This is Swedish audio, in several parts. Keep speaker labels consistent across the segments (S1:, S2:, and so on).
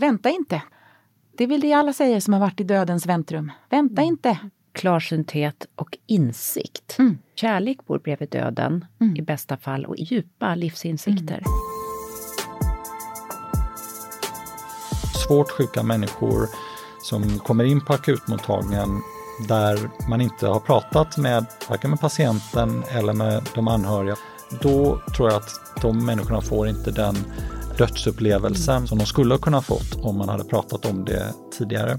S1: vänta inte. Det är väl det alla säger som har varit i dödens väntrum. Vänta
S2: mm.
S1: inte.
S2: Klarsynthet och insikt.
S1: Mm.
S2: Kärlek bor bredvid döden
S1: Mm.
S2: i bästa fall och djupa livsinsikter.
S3: svårt sjuka människor som kommer in på akutmottagningen där man inte har pratat med varken med patienten eller med de anhöriga. Då tror jag att de människorna får inte den dödsupplevelsen som de skulle ha kunnat fått om man hade pratat om det tidigare.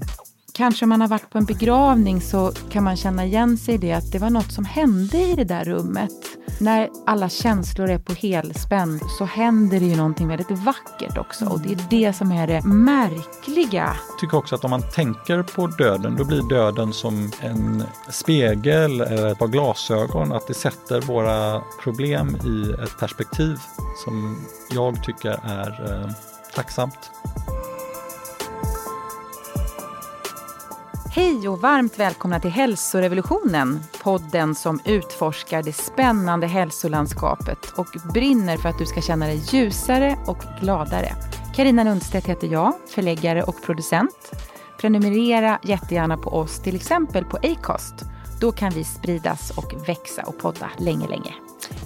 S1: Kanske om man har varit på en begravning så kan man känna igen sig i det att det var något som hände i det där rummet. När alla känslor är på helspänn så händer det ju någonting väldigt vackert också och det är det som är det märkliga.
S3: Jag tycker också att om man tänker på döden, då blir döden som en spegel eller ett par glasögon. Att det sätter våra problem i ett perspektiv som jag tycker är eh, tacksamt.
S1: Hej och varmt välkomna till Hälsorevolutionen, podden som utforskar det spännande hälsolandskapet och brinner för att du ska känna dig ljusare och gladare. Karina Lundstedt heter jag, förläggare och producent. Prenumerera jättegärna på oss, till exempel på Acast. Då kan vi spridas och växa och podda länge, länge.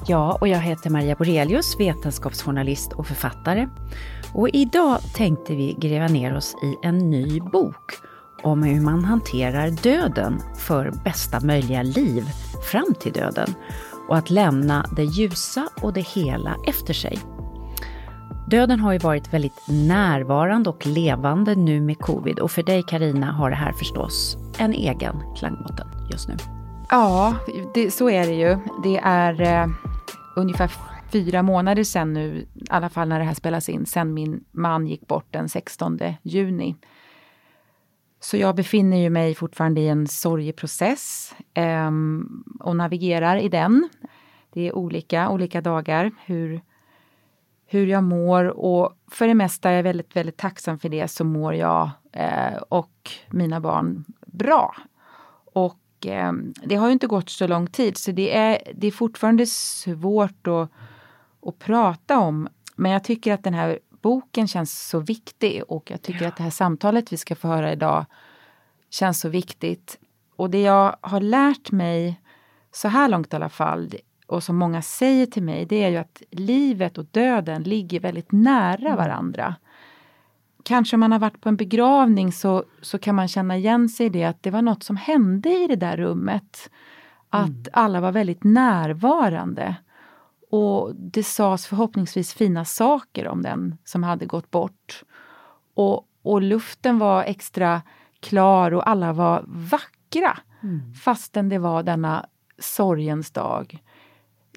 S2: Ja, och jag heter Maria Borelius, vetenskapsjournalist och författare. Och idag tänkte vi gräva ner oss i en ny bok om hur man hanterar döden för bästa möjliga liv fram till döden och att lämna det ljusa och det hela efter sig. Döden har ju varit väldigt närvarande och levande nu med covid och för dig Karina har det här förstås en egen klangbotten just nu.
S1: Ja, det, så är det ju. Det är eh, ungefär fyra månader sedan nu, i alla fall när det här spelas in, sedan min man gick bort den 16 juni. Så jag befinner ju mig fortfarande i en sorgeprocess eh, och navigerar i den. Det är olika, olika dagar hur, hur jag mår och för det mesta är jag väldigt, väldigt tacksam för det så mår jag eh, och mina barn bra. Och eh, det har ju inte gått så lång tid så det är, det är fortfarande svårt att, att prata om. Men jag tycker att den här boken känns så viktig och jag tycker
S2: Ja.
S1: att det här samtalet vi ska få höra idag känns så viktigt. Och det jag har lärt mig så här långt i alla fall och som många säger till mig det är ju att livet och döden ligger väldigt nära varandra. Kanske om man har varit på en begravning så, så kan man känna igen sig i det att det var något som hände i det där rummet. Att alla var väldigt närvarande. Och det sades förhoppningsvis fina saker om den som hade gått bort. Och, och luften var extra klar och alla var vackra. Fastän det var denna sorgens dag.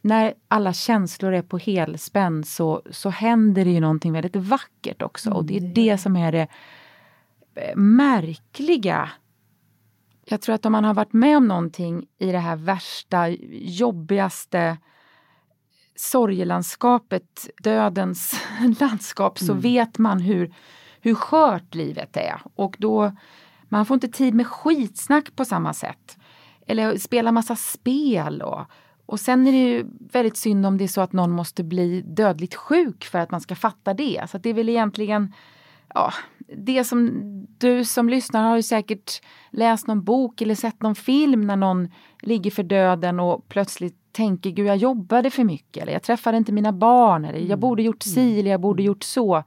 S1: När alla känslor är på helspänn så, så händer det ju någonting väldigt vackert också. Och det är det som är det eh, märkliga. Jag tror att om man har varit med om någonting i det här värsta, jobbigaste sorgelandskapet, dödens landskap, så vet man hur, hur skört livet är. Och då, man får inte tid med skitsnack på samma sätt. Eller spela massa spel. Och, och sen är det ju väldigt synd om det är så att någon måste bli dödligt sjuk för att man ska fatta det. Så det är väl egentligen ja, det som du som lyssnar har ju säkert läst någon bok eller sett någon film när någon ligger för döden och plötsligt tänker gud jag jobbade för mycket eller jag träffade inte mina barn eller jag borde gjort si eller jag borde gjort så.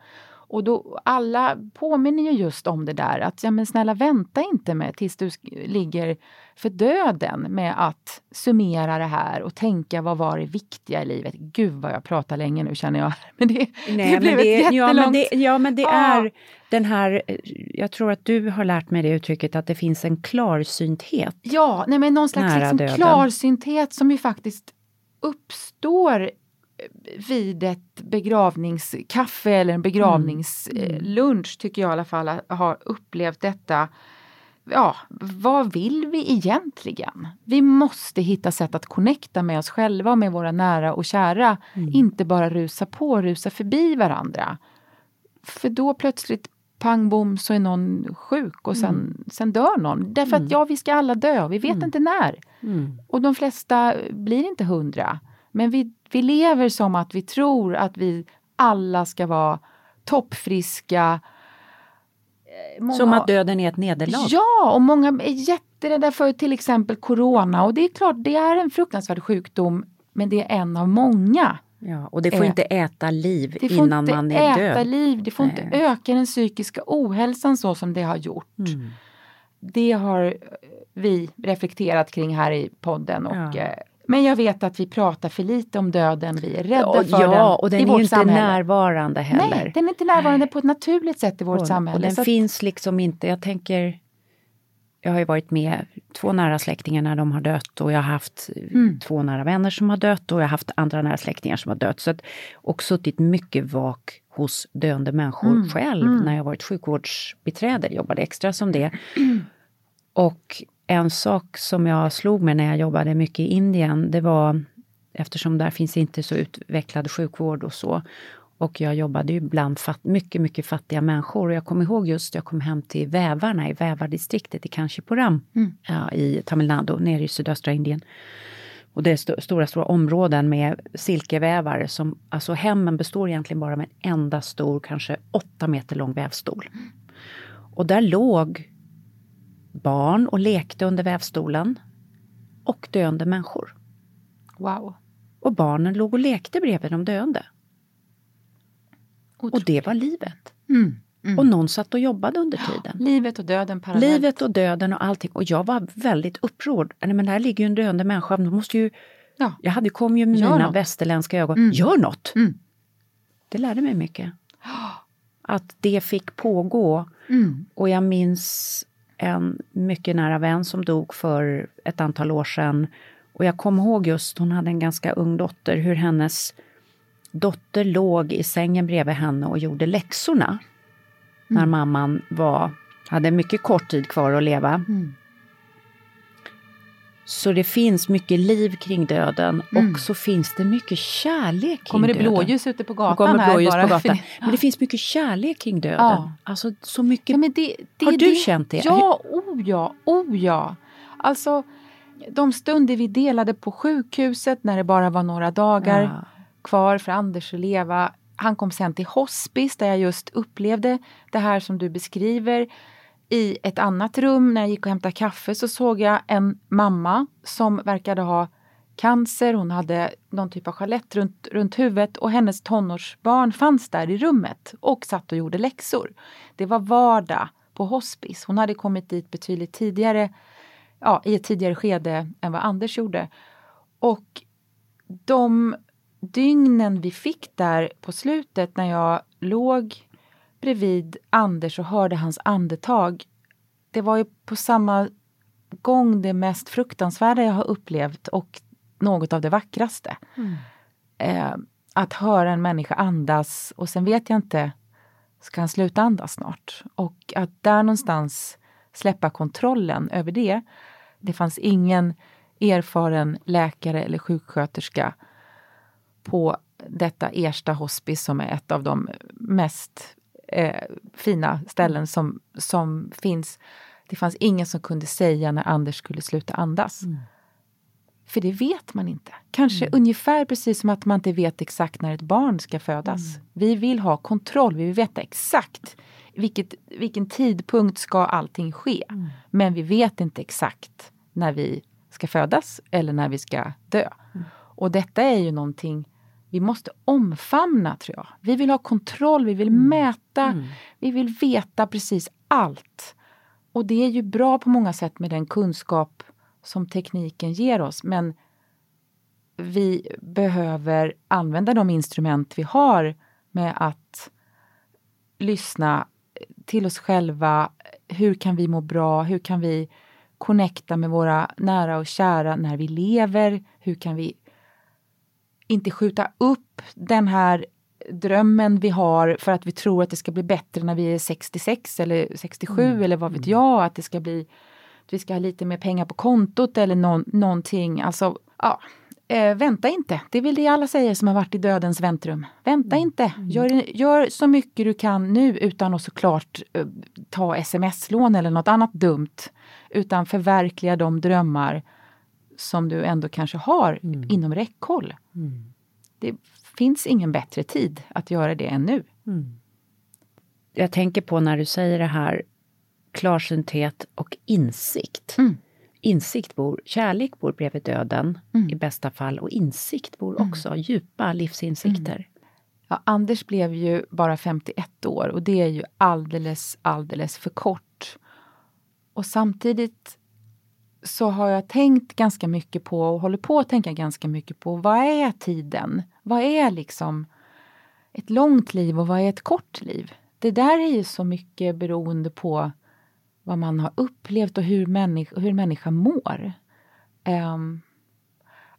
S1: Och då alla påminner ju just om det där att ja men snälla vänta inte med tills du ligger för döden med att summera det här och tänka vad var det viktiga i livet. Gud vad jag pratar länge nu känner jag. Men det, det blev ett
S2: ja, men
S1: jättelångt...
S2: det, ja, men det
S1: Ja.
S2: är den här, jag tror att du har lärt mig det uttrycket, att det finns en klarsynthet.
S1: Ja, nej men någon slags liksom klarsynthet som ju faktiskt uppstår vid ett begravningskaffe eller en begravningslunch tycker jag i alla fall har upplevt detta. Ja, vad vill vi egentligen? Vi måste hitta sätt att connecta med oss själva och med våra nära och kära. Inte bara rusa på, rusa förbi varandra. För då plötsligt pang bom så är någon sjuk och sen, sen dör någon. Därför att ja, vi ska alla dö, vi vet inte när. Och de flesta blir inte hundra. Men vi, vi lever som att vi tror att vi alla ska vara toppfriska många,
S2: Som att döden är ett nederlag?
S1: Ja, och många är jätterädda för till exempel corona och det är klart, det är en fruktansvärd sjukdom men det är en av många.
S2: Ja, och det får inte äta liv
S1: Det får
S2: innan
S1: inte
S2: man är
S1: äta
S2: död.
S1: liv, det får inte
S2: Nej.
S1: öka den psykiska ohälsan så som det har gjort.
S2: Mm.
S1: Det har eh, vi reflekterat kring här i podden. Och,
S2: Ja.
S1: Men jag vet att vi pratar för lite om döden, vi är rädda
S2: Och,
S1: för den
S2: ja, och den
S1: i
S2: är inte
S1: samhälle.
S2: närvarande heller.
S1: Nej, den är inte närvarande på ett naturligt sätt i vårt
S2: och,
S1: samhälle.
S2: och den
S1: att-
S2: finns liksom inte, jag tänker jag har ju varit med två nära släktingar när de har dött och jag har haft
S1: Mm.
S2: två nära vänner som har dött och jag har haft andra nära släktingar som har dött. Så att, och suttit mycket vak hos döende människor
S1: Mm.
S2: själv
S1: Mm.
S2: när jag varit sjukvårdsbiträde, jobbade extra som det. Och en sak som jag slog mig när jag jobbade mycket i Indien, det var eftersom där finns inte så utvecklad sjukvård och så. Och jag jobbade ju bland fat, mycket, mycket fattiga människor. Och jag kommer ihåg just, jag kom hem till vävarna i vävardistriktet i Kanchipuram
S1: Mm.
S2: ja, i Tamil Nadu, nere i sydöstra Indien. Och det är st- stora, stora områden med silkevävar som, alltså hemmen består egentligen bara av en enda stor, kanske åtta meter lång vävstol. Och där låg barn och lekte under vävstolen och döende människor.
S1: Wow.
S2: Och barnen låg och lekte bredvid de döende. Och
S1: Otroligt.
S2: det var livet.
S1: Mm. Mm.
S2: Och någon satt och jobbade under tiden.
S1: Livet och döden parallellt.
S2: Livet och döden och allting. Och jag var väldigt upprörd. Nej, men där ligger ju en döende människa. De måste ju...
S1: Ja.
S2: Jag hade, kom ju med
S1: Gör
S2: mina
S1: något.
S2: västerländska ögon.
S1: Mm.
S2: Gör något!
S1: Mm.
S2: Det lärde mig mycket. Att det fick pågå.
S1: Mm.
S2: Och jag minns en mycket nära vän som dog för ett antal år sedan. Och jag kommer ihåg just, hon hade en ganska ung dotter, hur hennes dotter låg i sängen bredvid henne och gjorde läxorna. När mamman var, hade mycket kort tid kvar att leva.
S1: Mm.
S2: Så det finns mycket liv kring döden
S1: Mm.
S2: och så finns det mycket kärlek kring
S1: Kommer det
S2: döden.
S1: blåljus ute på gatan
S2: kommer
S1: här?
S2: blåljus på gatan. Men det finns mycket kärlek kring döden.
S1: Ja.
S2: Alltså så mycket.
S1: Ja, det, det,
S2: Har du
S1: det,
S2: känt det?
S1: Ja, oh ja, oh ja. Alltså, de stunder vi delade på sjukhuset när det bara var några dagar
S2: Ja.
S1: kvar för Anders att leva. Han kom sen till hospice där jag just upplevde det här som du beskriver. I ett annat rum när jag gick och hämtade kaffe så såg jag en mamma som verkade ha cancer. Hon hade någon typ av skelett runt, runt huvudet och hennes tonårsbarn fanns där i rummet och satt och gjorde läxor. Det var vardag på hospice. Hon hade kommit dit betydligt tidigare, ja, i ett tidigare skede än vad Anders gjorde. Och de dygnen vi fick där på slutet när jag låg bredvid Anders och hörde hans andetag. Det var ju på samma gång det mest fruktansvärda jag har upplevt och något av det vackraste. Eh, att höra en människa andas och sen vet jag inte, ska han sluta andas snart? Och att där någonstans släppa kontrollen över det. Det fanns ingen erfaren läkare eller sjuksköterska på detta Ersta hospice som är ett av de mest eh, fina ställen som, som finns. Det fanns ingen som kunde säga när Anders skulle sluta andas. För det vet man inte. Kanske ungefär precis som att man inte vet exakt när ett barn ska födas. Vi vill ha kontroll, vi vill veta exakt vilket, vilken tidpunkt ska allting ske. Men vi vet inte exakt när vi ska födas eller när vi ska dö. Och detta är ju någonting vi måste omfamna tror jag. Vi vill ha kontroll, vi vill mäta, vi vill veta precis allt. Och det är ju bra på många sätt med den kunskap som tekniken ger oss. Men vi behöver använda de instrument vi har med att lyssna till oss själva. Hur kan vi må bra? Hur kan vi connecta med våra nära och kära när vi lever? Hur kan vi inte skjuta upp den här drömmen vi har för att vi tror att det ska bli bättre när vi är 66 eller 67 eller vad vet jag, att det ska bli att vi ska ha lite mer pengar på kontot eller någon, någonting. Alltså, ja, eh, vänta inte. Det är väl det alla säger som har varit i dödens väntrum. Vänta inte. Gör, gör så mycket du kan nu utan att såklart eh, ta sms-lån eller något annat dumt. Utan förverkliga de drömmar som du ändå kanske har inom räckhåll. Det finns ingen bättre tid att göra det än nu.
S2: Jag tänker på när du säger det här, klarsynthet och insikt.
S1: Mm.
S2: Insikt bor, kärlek bor bredvid döden
S1: Mm.
S2: i bästa fall och insikt bor också, djupa livsinsikter.
S1: Ja, Anders blev ju bara 51 år och det är ju alldeles, alldeles för kort. Och samtidigt så har jag tänkt ganska mycket på och håller på att tänka ganska mycket på vad är tiden? Vad är liksom ett långt liv och vad är ett kort liv? Det där är ju så mycket beroende på vad man har upplevt och hur, människa, hur människan mår. Um,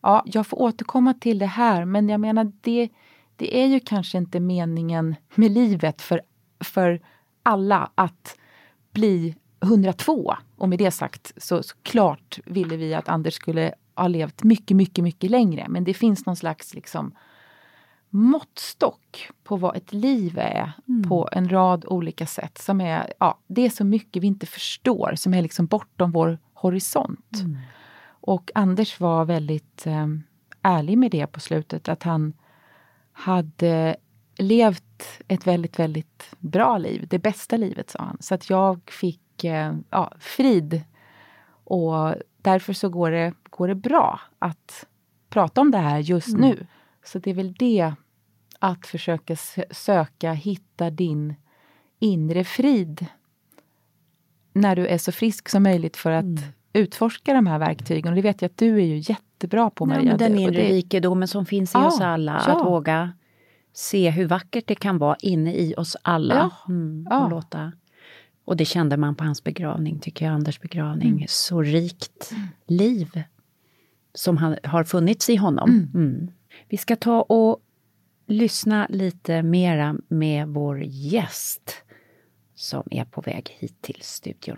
S1: ja, jag får återkomma till det här, men jag menar det, det är ju kanske inte meningen med livet för, för alla att bli 102. Och med det sagt så, så klart ville vi att Anders skulle ha levt mycket, mycket, mycket längre. Men det finns någon slags liksom måttstock på vad ett liv är på en rad olika sätt. Som är, ja, det är så mycket vi inte förstår, som är liksom bortom vår horisont. Och Anders var väldigt eh, ärlig med det på slutet, att han hade levt ett väldigt, väldigt bra liv. Det bästa livet, sa han. Så att jag fick eh, ja, frid. Och därför så går det, går det bra att prata om det här just nu. Så det är väl det, att försöka sö- söka, hitta din inre frid när du är så frisk som möjligt för att utforska de här verktygen. Och det vet jag att du är ju jättebra på,
S2: Ja,
S1: Maria.
S2: men den
S1: och
S2: inre
S1: det-
S2: rikedomen som finns i
S1: Ja,
S2: oss alla,
S1: ja.
S2: att våga se hur vackert det kan vara inne i oss alla.
S1: Ja,
S2: Mm,
S1: ja.
S2: och, låta. Och det kände man på hans begravning, tycker jag, Anders begravning.
S1: Mm.
S2: Så rikt liv som han, har funnits i honom. Mm. Vi ska ta och lyssna lite mera med vår gäst som är på väg hit till studion.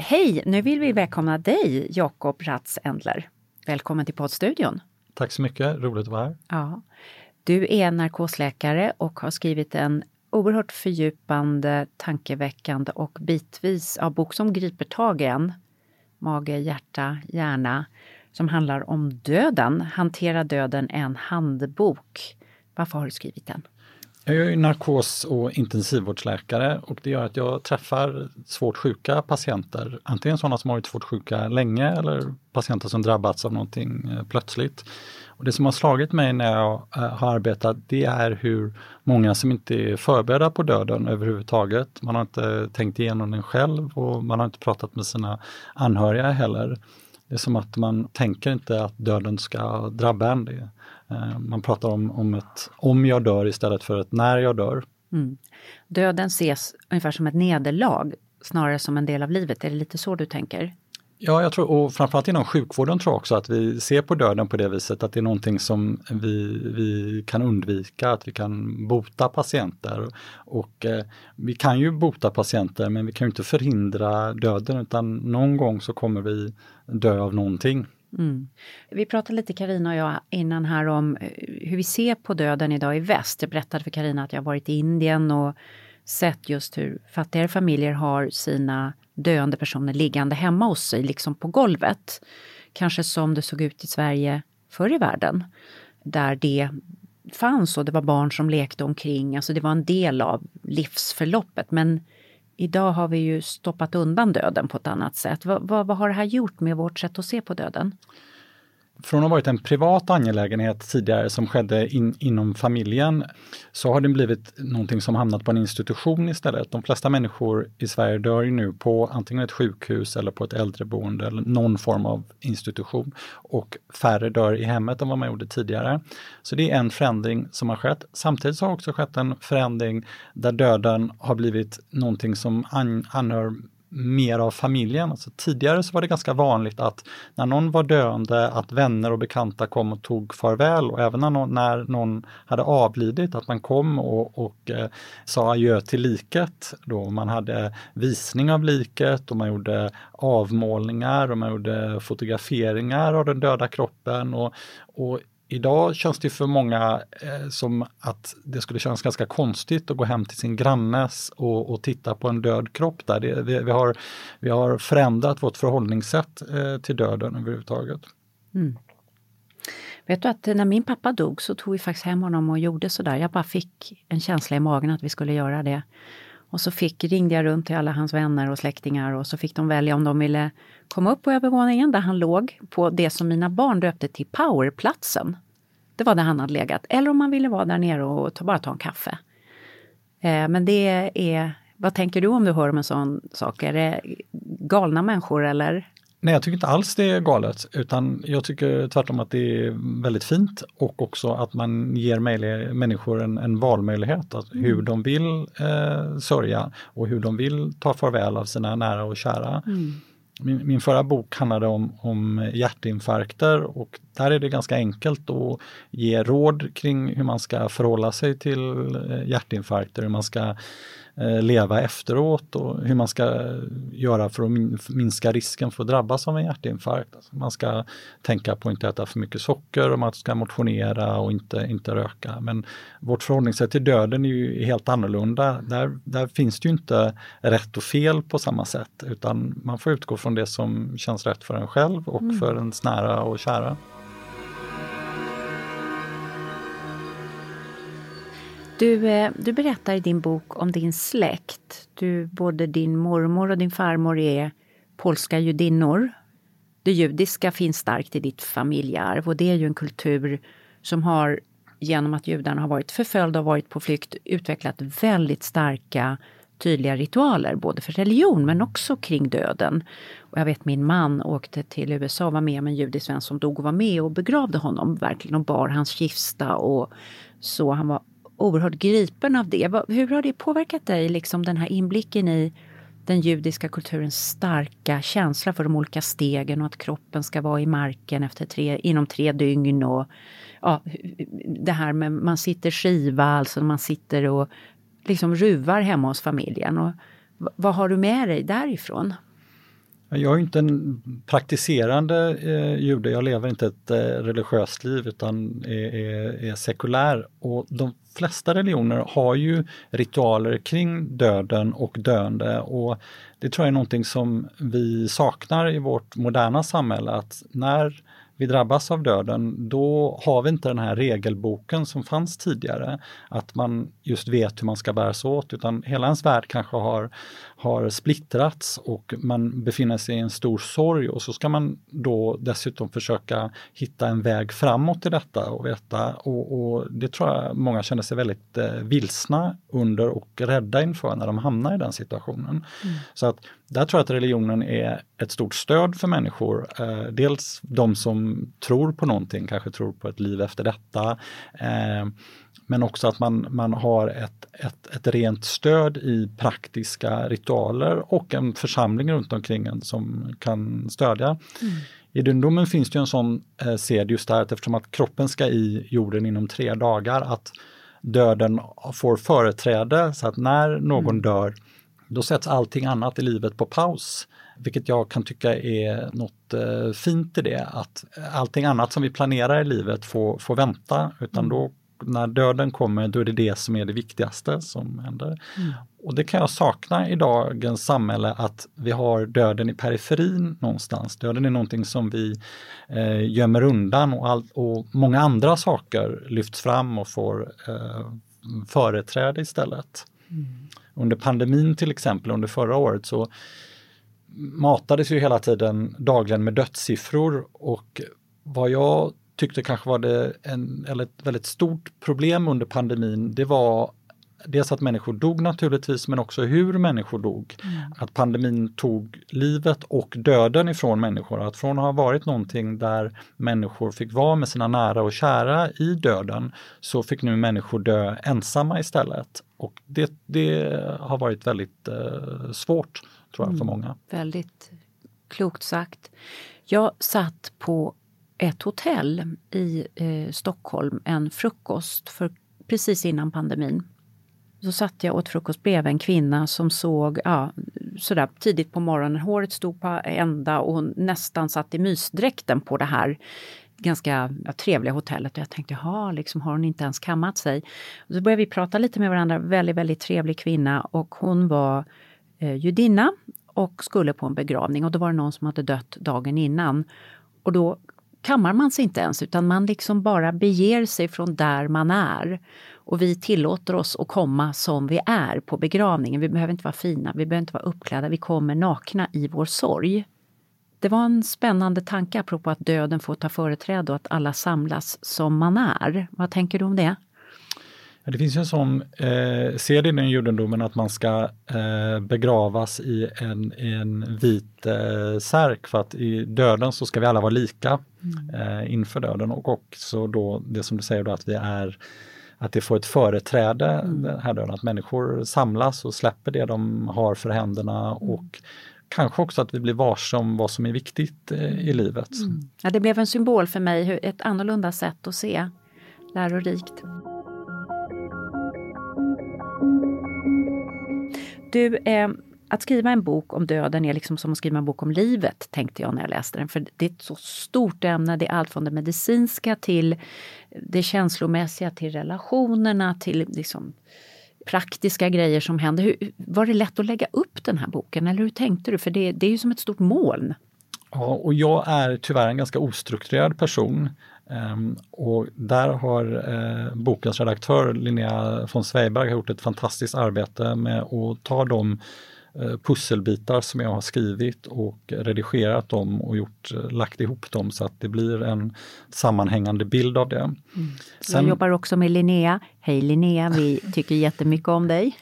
S2: Hej! Nu vill vi välkomna dig, Jakob Ratz Endler. Välkommen till poddstudion.
S3: Tack så mycket, roligt att vara här.
S2: Ja. Du är narkosläkare och har skrivit en oerhört fördjupande, tankeväckande och bitvis ja, bok som griper tag en. Mage, hjärta, hjärna. Som handlar om döden. Hantera döden, en handbok. Varför har du skrivit den?
S3: Jag är narkos och intensivvårdsläkare och det gör att jag träffar svårt sjuka patienter. Antingen sådana som har varit svårt sjuka länge eller patienter som drabbats av någonting eh, plötsligt. Och det som har slagit mig när jag eh, har arbetat det är hur många som inte är förberedda på döden överhuvudtaget. Man har inte tänkt igenom den själv och man har inte pratat med sina anhöriga heller. Det är som att man tänker inte att döden ska drabba en. Det. Eh, Man pratar om, om ett om jag dör istället för ett när jag dör.
S2: Döden ses ungefär som ett nederlag snarare som en del av livet. Är det lite så du tänker?
S3: Ja, jag tror, och framförallt inom sjukvården tror jag också att vi ser på döden på det viset att det är någonting som vi, vi kan undvika, att vi kan bota patienter. Och eh, vi kan ju bota patienter men vi kan ju inte förhindra döden utan någon gång så kommer vi dö av någonting.
S2: Mm. Vi pratade lite Karina och jag innan här om eh, hur vi ser på döden idag i väst. Jag berättade för Karina att jag varit i Indien och sett just hur fattigare familjer har sina döende personer liggande hemma hos sig, liksom på golvet. Kanske som det såg ut i Sverige förr i världen. Där det fanns och det var barn som lekte omkring, alltså det var en del av livsförloppet. Men idag har vi ju stoppat undan döden på ett annat sätt. Vad, vad, vad har det här gjort med vårt sätt att se på döden?
S3: Från att ha varit en privat angelägenhet tidigare som skedde in, inom familjen så har den blivit någonting som hamnat på en institution istället. De flesta människor i Sverige dör ju nu på antingen ett sjukhus eller på ett äldreboende eller någon form av institution. Och färre dör i hemmet än vad man gjorde tidigare. Så det är en förändring som har skett. Samtidigt har också skett en förändring där döden har blivit någonting som an, anhör mer av familjen. Alltså tidigare så var det ganska vanligt att när någon var döende att vänner och bekanta kom och tog farväl och även när någon, när någon hade avlidit att man kom och, och eh, sa adjö till liket. Då man hade visning av liket och man gjorde avmålningar och man gjorde fotograferingar av den döda kroppen. och, och Idag känns det för många eh, som att det skulle kännas ganska konstigt att gå hem till sin grannes och, och titta på en död kropp där. Det, vi, vi, har, vi har förändrat vårt förhållningssätt eh, till döden överhuvudtaget. Mm.
S2: Vet du att när min pappa dog så tog vi faktiskt hem honom och gjorde sådär. Jag bara fick en känsla i magen att vi skulle göra det. Och så fick, ringde jag runt till alla hans vänner och släktingar och så fick de välja om de ville komma upp på övervåningen där han låg på det som mina barn döpte till powerplatsen. Det var där han hade legat. Eller om man ville vara där nere och ta, bara ta en kaffe. Eh, men det är, vad tänker du om du hör om en sån sak? Är det galna människor eller?
S3: Nej, jag tycker inte alls det är galet, utan jag tycker tvärtom att det är väldigt fint och också att man ger människor en, en valmöjlighet, att mm. hur de vill eh, sörja och hur de vill ta farväl av sina nära och kära. Mm. Min, min, förra bok handlade om, om hjärtinfarkter och där är det ganska enkelt att ge råd kring hur man ska förhålla sig till eh, hjärtinfarkter, hur man ska leva efteråt och hur man ska göra för att minska risken för att drabbas av en hjärtinfarkt. Alltså man ska tänka på att inte äta för mycket socker och man ska motionera och inte, inte röka. Men vårt förhållningssätt till döden är ju helt annorlunda. Där, där finns det ju inte rätt och fel på samma sätt utan man får utgå från det som känns rätt för en själv och mm. för ens nära och kära.
S2: Du, eh, du berättar i din bok om din släkt. Du, både din mormor och din farmor är polska judinnor. Det judiska finns starkt i ditt familjearv och det är ju en kultur som har genom att judarna har varit förföljda och varit på flykt utvecklat väldigt starka tydliga ritualer, både för religion men också kring döden. Och jag vet min man åkte till USA och var med om en judisk vän som dog och var med och begravde honom verkligen och bar hans kista och så. Han var oerhört gripen av det. Hur har det påverkat dig, liksom den här inblicken i den judiska kulturens starka känsla för de olika stegen och att kroppen ska vara i marken efter tre, inom tre dygn och ja, det här med man sitter skiva, alltså man sitter och liksom ruvar hemma hos familjen. Och, vad har du med dig därifrån?
S3: Jag är inte en praktiserande eh, jude, jag lever inte ett eh, religiöst liv utan är, är, är, sekulär. Och de flesta religioner har ju ritualer kring döden och döende. Och det tror jag är någonting som vi saknar i vårt moderna samhälle att när vi drabbas av döden, då har vi inte den här regelboken som fanns tidigare. Att man just vet hur man ska bära sig åt, utan hela ens värld kanske har, har splittrats och man befinner sig i en stor sorg och så ska man då dessutom försöka hitta en väg framåt i detta och veta och, och det tror jag många känner sig väldigt eh, vilsna under och rädda inför när de hamnar i den situationen. Mm. Så att där tror jag att religionen är ett stort stöd för människor. Eh, dels de som tror på någonting, kanske tror på ett liv efter detta. Eh, men också att man, man har ett, ett, ett rent stöd i praktiska ritualer och en församling runt omkring en som kan stödja. Mm. I dundomen finns det en sån eh, sed just där att eftersom att kroppen ska i jorden inom tre dagar, att döden får företräde så att när någon mm. dör då sätts allting annat i livet på paus. Vilket jag kan tycka är något eh, fint i det, att allting annat som vi planerar i livet får, får vänta, utan då när döden kommer, då är det det som är det viktigaste som händer. Mm. Och det kan jag sakna i dagens samhälle, att vi har döden i periferin någonstans. Döden är någonting som vi eh, gömmer undan och, all, och många andra saker lyfts fram och får eh, företräde istället. Mm. Under pandemin till exempel, under förra året, så matades ju hela tiden dagligen med dödssiffror och vad jag tyckte kanske var det en, eller ett väldigt stort problem under pandemin, det var dels att människor dog naturligtvis, men också hur människor dog. Mm. Att pandemin tog livet och döden ifrån människor. Att från att ha varit någonting där människor fick vara med sina nära och kära i döden, så fick nu människor dö ensamma istället. Och det, det har varit väldigt eh, svårt, tror jag, för mm. många.
S2: Väldigt klokt sagt. Jag satt på ett hotell i eh, Stockholm en frukost för precis innan pandemin. Så satt jag åt frukost bredvid en kvinna som såg ja, sådär tidigt på morgonen, håret stod på ända och hon nästan satt i mysdräkten på det här ganska ja, trevliga hotellet. Och jag tänkte, jaha, liksom, har hon inte ens kammat sig? Och så började vi prata lite med varandra, väldigt, väldigt trevlig kvinna och hon var eh, judinna och skulle på en begravning och då var det någon som hade dött dagen innan. Och då kammar man sig inte ens utan man liksom bara beger sig från där man är. Och vi tillåter oss att komma som vi är på begravningen. Vi behöver inte vara fina, vi behöver inte vara uppklädda, vi kommer nakna i vår sorg. Det var en spännande tanke apropå att döden får ta företräde och att alla samlas som man är. Vad tänker du om det?
S3: Det finns ju en sån eh, sed inom judendomen att man ska eh, begravas i en, en vit eh, särk för att i döden så ska vi alla vara lika mm. eh, inför döden och också då det som du säger då att vi är att det får ett företräde, mm. den här döden, att människor samlas och släpper det de har för händerna mm. och kanske också att vi blir varse om vad som är viktigt eh, i livet. Mm.
S2: Ja, det blev en symbol för mig, ett annorlunda sätt att se, lärorikt. Du, eh, att skriva en bok om döden är liksom som att skriva en bok om livet, tänkte jag när jag läste den. För det är ett så stort ämne, det är allt från det medicinska till det känslomässiga, till relationerna, till liksom praktiska grejer som händer. Hur, var det lätt att lägga upp den här boken eller hur tänkte du? För det, det är ju som ett stort moln.
S3: Ja, och jag är tyvärr en ganska ostrukturerad person. Um, och där har uh, bokens redaktör Linnea von Sveiberg gjort ett fantastiskt arbete med att ta de uh, pusselbitar som jag har skrivit och redigerat dem och gjort, uh, lagt ihop dem så att det blir en sammanhängande bild av det. Mm.
S2: Sen, jag jobbar också med Linnea. Hej Linnea, vi tycker jättemycket om dig.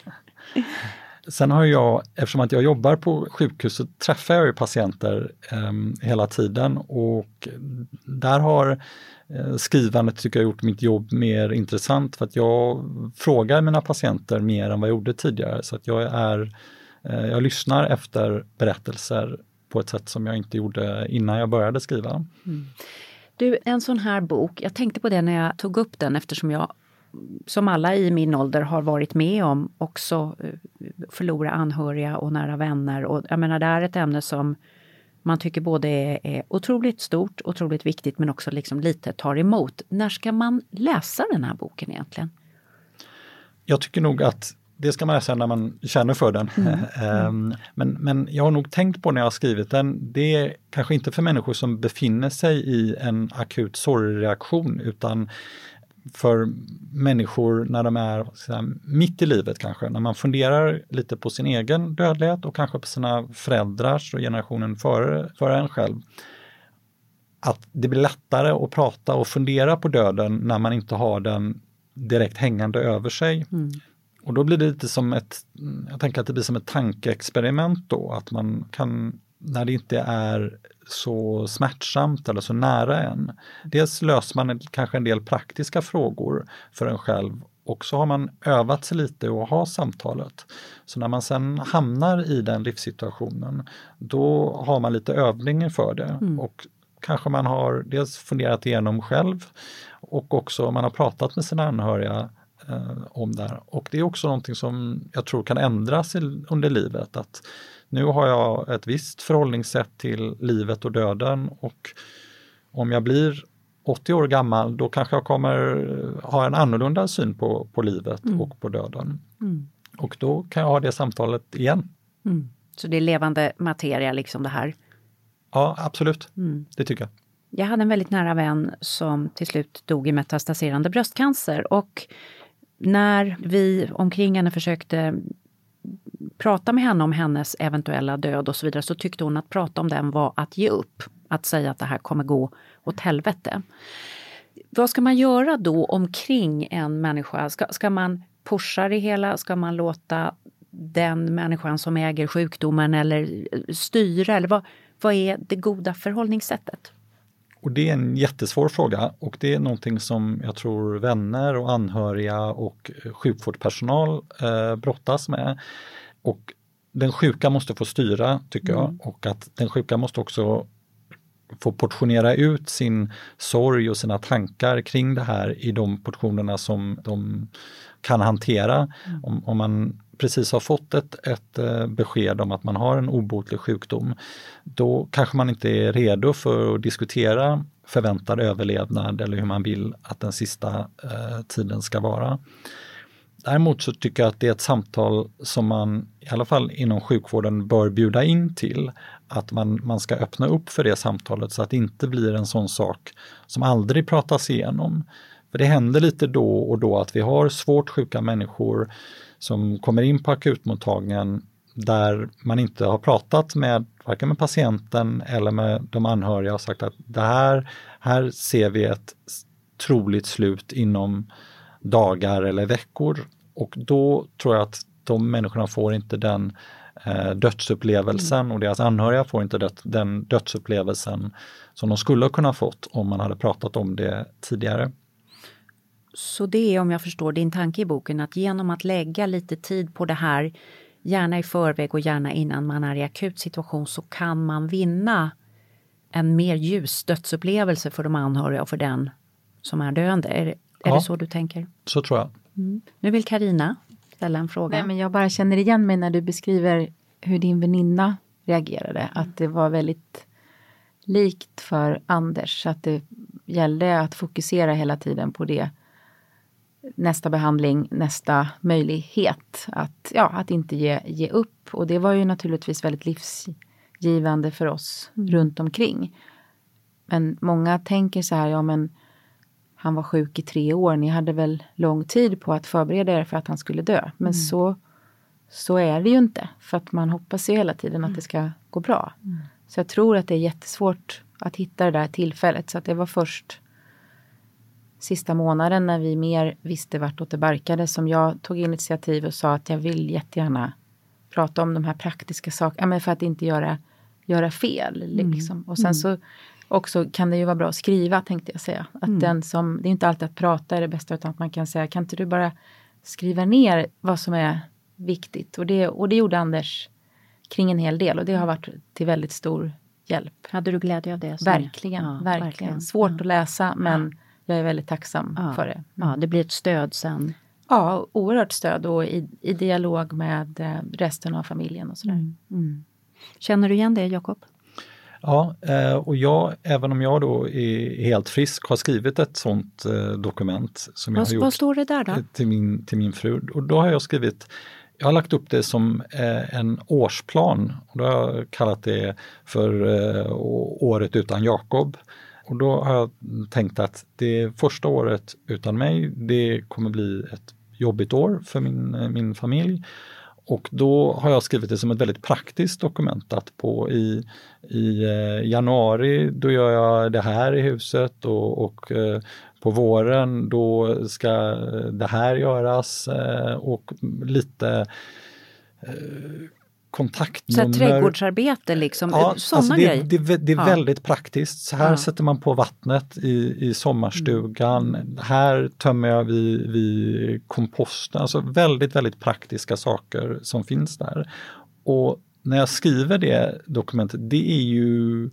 S3: Sen har jag, eftersom att jag jobbar på sjukhus, så träffar jag patienter eh, hela tiden och där har eh, Eh, skrivandet tycker jag gjort mitt jobb mer intressant för att jag frågar mina patienter mer än vad jag gjorde tidigare. Så att jag, är, eh, jag lyssnar efter berättelser på ett sätt som jag inte gjorde innan jag började skriva. Mm.
S2: Du, en sån här bok, jag tänkte på det när jag tog upp den eftersom jag som alla i min ålder har varit med om också eh, förlora anhöriga och nära vänner. Och jag menar, det är ett ämne som man tycker både är, är otroligt stort, otroligt viktigt men också liksom lite tar emot. När ska man läsa den här boken egentligen?
S3: Jag tycker nog att det ska man läsa när man känner för den. Mm. Mm. men, men jag har nog tänkt på när jag har skrivit den, det är kanske inte för människor som befinner sig i en akut sorgreaktion utan för människor när de är här, mitt i livet kanske, när man funderar lite på sin egen dödlighet och kanske på sina föräldrars och generationen före, före en själv. Att det blir lättare att prata och fundera på döden när man inte har den direkt hängande över sig. Mm. Och då blir det lite som ett, jag tänker att det blir som ett tankeexperiment då, att man kan, när det inte är så smärtsamt eller så nära en. Dels löser man kanske en del praktiska frågor för en själv och så har man övat sig lite och ha samtalet. Så när man sen hamnar i den livssituationen, då har man lite övning för det. Mm. Och kanske man har dels funderat igenom själv och också man har pratat med sina anhöriga eh, om där. Och det är också någonting som jag tror kan ändras under livet. Att nu har jag ett visst förhållningssätt till livet och döden och om jag blir 80 år gammal, då kanske jag kommer ha en annorlunda syn på, på livet mm. och på döden. Mm. Och då kan jag ha det samtalet igen.
S2: Mm. Så det är levande materia liksom det här?
S3: Ja, absolut. Mm. Det tycker jag.
S2: Jag hade en väldigt nära vän som till slut dog i metastaserande bröstcancer och när vi omkring henne försökte prata med henne om hennes eventuella död och så vidare så tyckte hon att prata om den var att ge upp. Att säga att det här kommer gå åt helvete. Vad ska man göra då omkring en människa? Ska, ska man pusha det hela? Ska man låta den människan som äger sjukdomen eller eh, styra? Eller vad, vad är det goda förhållningssättet?
S3: Och det är en jättesvår fråga och det är någonting som jag tror vänner och anhöriga och eh, sjukvårdspersonal eh, brottas med. Och den sjuka måste få styra, tycker mm. jag, och att den sjuka måste också få portionera ut sin sorg och sina tankar kring det här i de portionerna som de kan hantera. Mm. Om, om, man precis har fått ett, ett eh, besked om att man har en obotlig sjukdom, då kanske man inte är redo för att diskutera förväntad överlevnad eller hur man vill att den sista eh, tiden ska vara. Däremot så tycker jag att det är ett samtal som man, i alla fall inom sjukvården, bör bjuda in till. Att man, man ska öppna upp för det samtalet så att det inte blir en sån sak som aldrig pratas igenom. För det händer lite då och då att vi har svårt sjuka människor som kommer in på akutmottagningen där man inte har pratat med varken med patienten eller med de anhöriga och sagt att det här, här ser vi ett troligt slut inom dagar eller veckor. Och då tror jag att de människorna får inte den eh, dödsupplevelsen mm. och deras anhöriga får inte det, den dödsupplevelsen som de skulle kunna fått om man hade pratat om det tidigare.
S2: Så det är om jag förstår din tanke i boken att genom att lägga lite tid på det här, gärna i förväg och gärna innan man är i akut situation, så kan man vinna en mer ljus dödsupplevelse för de anhöriga och för den som är döende. Är, är ja, det så du tänker?
S3: Så tror jag.
S2: Mm. Nu vill Karina ställa en fråga.
S1: Nej, men jag bara känner igen mig när du beskriver hur din väninna reagerade. Mm. Att det var väldigt likt för Anders. Att det gällde att fokusera hela tiden på det nästa behandling, nästa möjlighet att, ja, att inte ge, ge upp. Och det var ju naturligtvis väldigt livsgivande för oss mm. runt omkring. Men många tänker så här, ja men han var sjuk i tre år, ni hade väl lång tid på att förbereda er för att han skulle dö. Men mm. så, så är det ju inte, för att man hoppas ju hela tiden att det ska gå bra. Mm. Så jag tror att det är jättesvårt att hitta det där tillfället. Så att det var först sista månaden när vi mer visste vartåt det barkade som jag tog initiativ och sa att jag vill jättegärna prata om de här praktiska sakerna, för att inte göra, göra fel. Mm. Liksom. Och sen mm. så också kan det ju vara bra att skriva tänkte jag säga. Att mm. den som, det är inte alltid att prata är det bästa utan att man kan säga kan inte du bara skriva ner vad som är viktigt. Och det, och det gjorde Anders kring en hel del och det har varit till väldigt stor hjälp.
S2: Hade du glädje av det?
S1: Verkligen, ja, verkligen. verkligen. Svårt ja. att läsa men jag är väldigt tacksam
S2: ja.
S1: för det. Mm.
S2: Ja, det blir ett stöd sen.
S1: Ja, oerhört stöd och i, i dialog med eh, resten av familjen och sådär. Mm.
S2: Mm. Känner du igen det Jakob?
S3: Ja, eh, och jag, även om jag då är helt frisk, har skrivit ett sånt eh, dokument. Som
S2: vad,
S3: jag har gjort
S2: vad står det där då?
S3: Till min, till min fru. Och då har jag skrivit jag har lagt upp det som en årsplan. Och då har jag kallat det för året utan Jakob. Och då har jag tänkt att det första året utan mig, det kommer bli ett jobbigt år för min, min familj. Och då har jag skrivit det som ett väldigt praktiskt dokument att på i, i eh, januari då gör jag det här i huset och, och eh, på våren då ska det här göras eh, och lite eh, kontaktnummer.
S2: Så trädgårdsarbete liksom,
S3: ja, sådana alltså det, grejer? Det, det är ja. väldigt praktiskt. Så här ja. sätter man på vattnet i, i sommarstugan. Mm. Här tömmer jag vid, vid komposten. Alltså väldigt, väldigt praktiska saker som finns där. Och när jag skriver det dokumentet, det är ju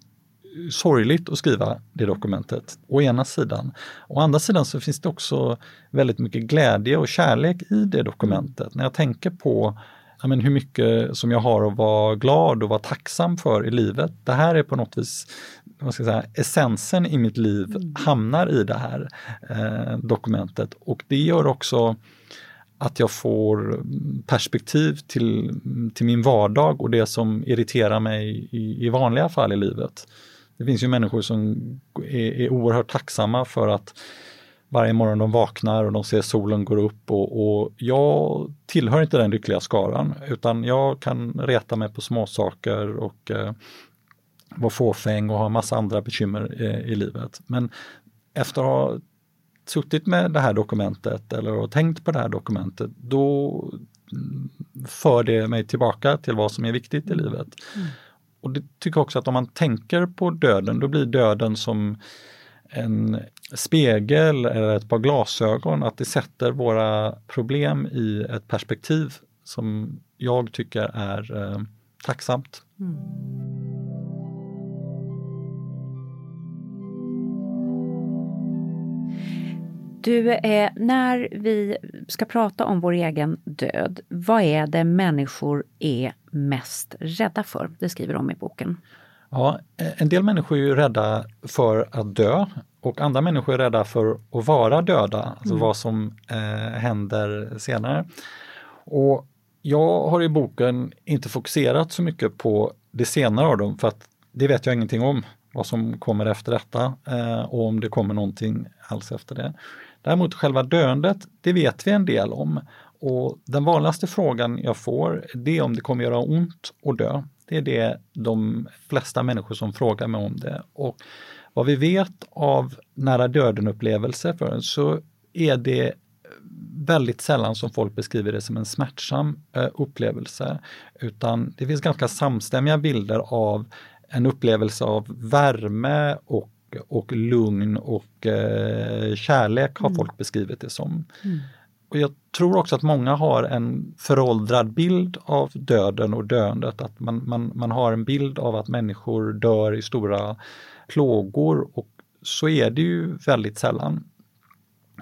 S3: sorgligt att skriva det dokumentet, å ena sidan. Å andra sidan så finns det också väldigt mycket glädje och kärlek i det dokumentet. När jag tänker på ja, men hur mycket som jag har att vara glad och vara tacksam för i livet. Det här är på något vis vad ska jag säga, essensen i mitt liv mm. hamnar i det här eh, dokumentet och det gör också att jag får perspektiv till, till min vardag och det som irriterar mig i, i vanliga fall i livet. Det finns ju människor som är, är oerhört tacksamma för att varje morgon de vaknar och de ser solen går upp och, och, jag tillhör inte den lyckliga skaran utan jag kan reta mig på småsaker och eh, vara fåfäng och ha massa andra bekymmer eh, i livet. Men efter att ha suttit med det här dokumentet eller tänkt på det här dokumentet, då för det mig tillbaka till vad som är viktigt i livet. Mm. Och det tycker jag också att om man tänker på döden, då blir döden som en spegel eller ett par glasögon, att det sätter våra problem i ett perspektiv som jag tycker är eh, tacksamt. Mm.
S2: Du, eh, när vi ska prata om vår egen död, vad är det människor är mest rädda för? Det skriver de i boken.
S3: Ja, en del människor är ju rädda för att dö och andra människor är rädda för att vara döda, alltså mm. vad som eh, händer senare. Och jag har i boken inte fokuserat så mycket på det senare av dem för att det vet jag ingenting om, vad som kommer efter detta eh, och om det kommer någonting alls efter det. Däremot själva döendet, det vet vi en del om. Och den vanligaste frågan jag får, det är om det kommer göra ont att dö. Det är det de flesta människor som frågar mig om det. Och vad vi vet av nära döden-upplevelser så är det väldigt sällan som folk beskriver det som en smärtsam eh, upplevelse. Utan det finns ganska samstämmiga bilder av en upplevelse av värme och och lugn och eh, kärlek har mm. folk beskrivit det som. Mm. Och jag tror också att många har en föråldrad bild av döden och döendet. Att man, man, man har en bild av att människor dör i stora plågor och så är det ju väldigt sällan.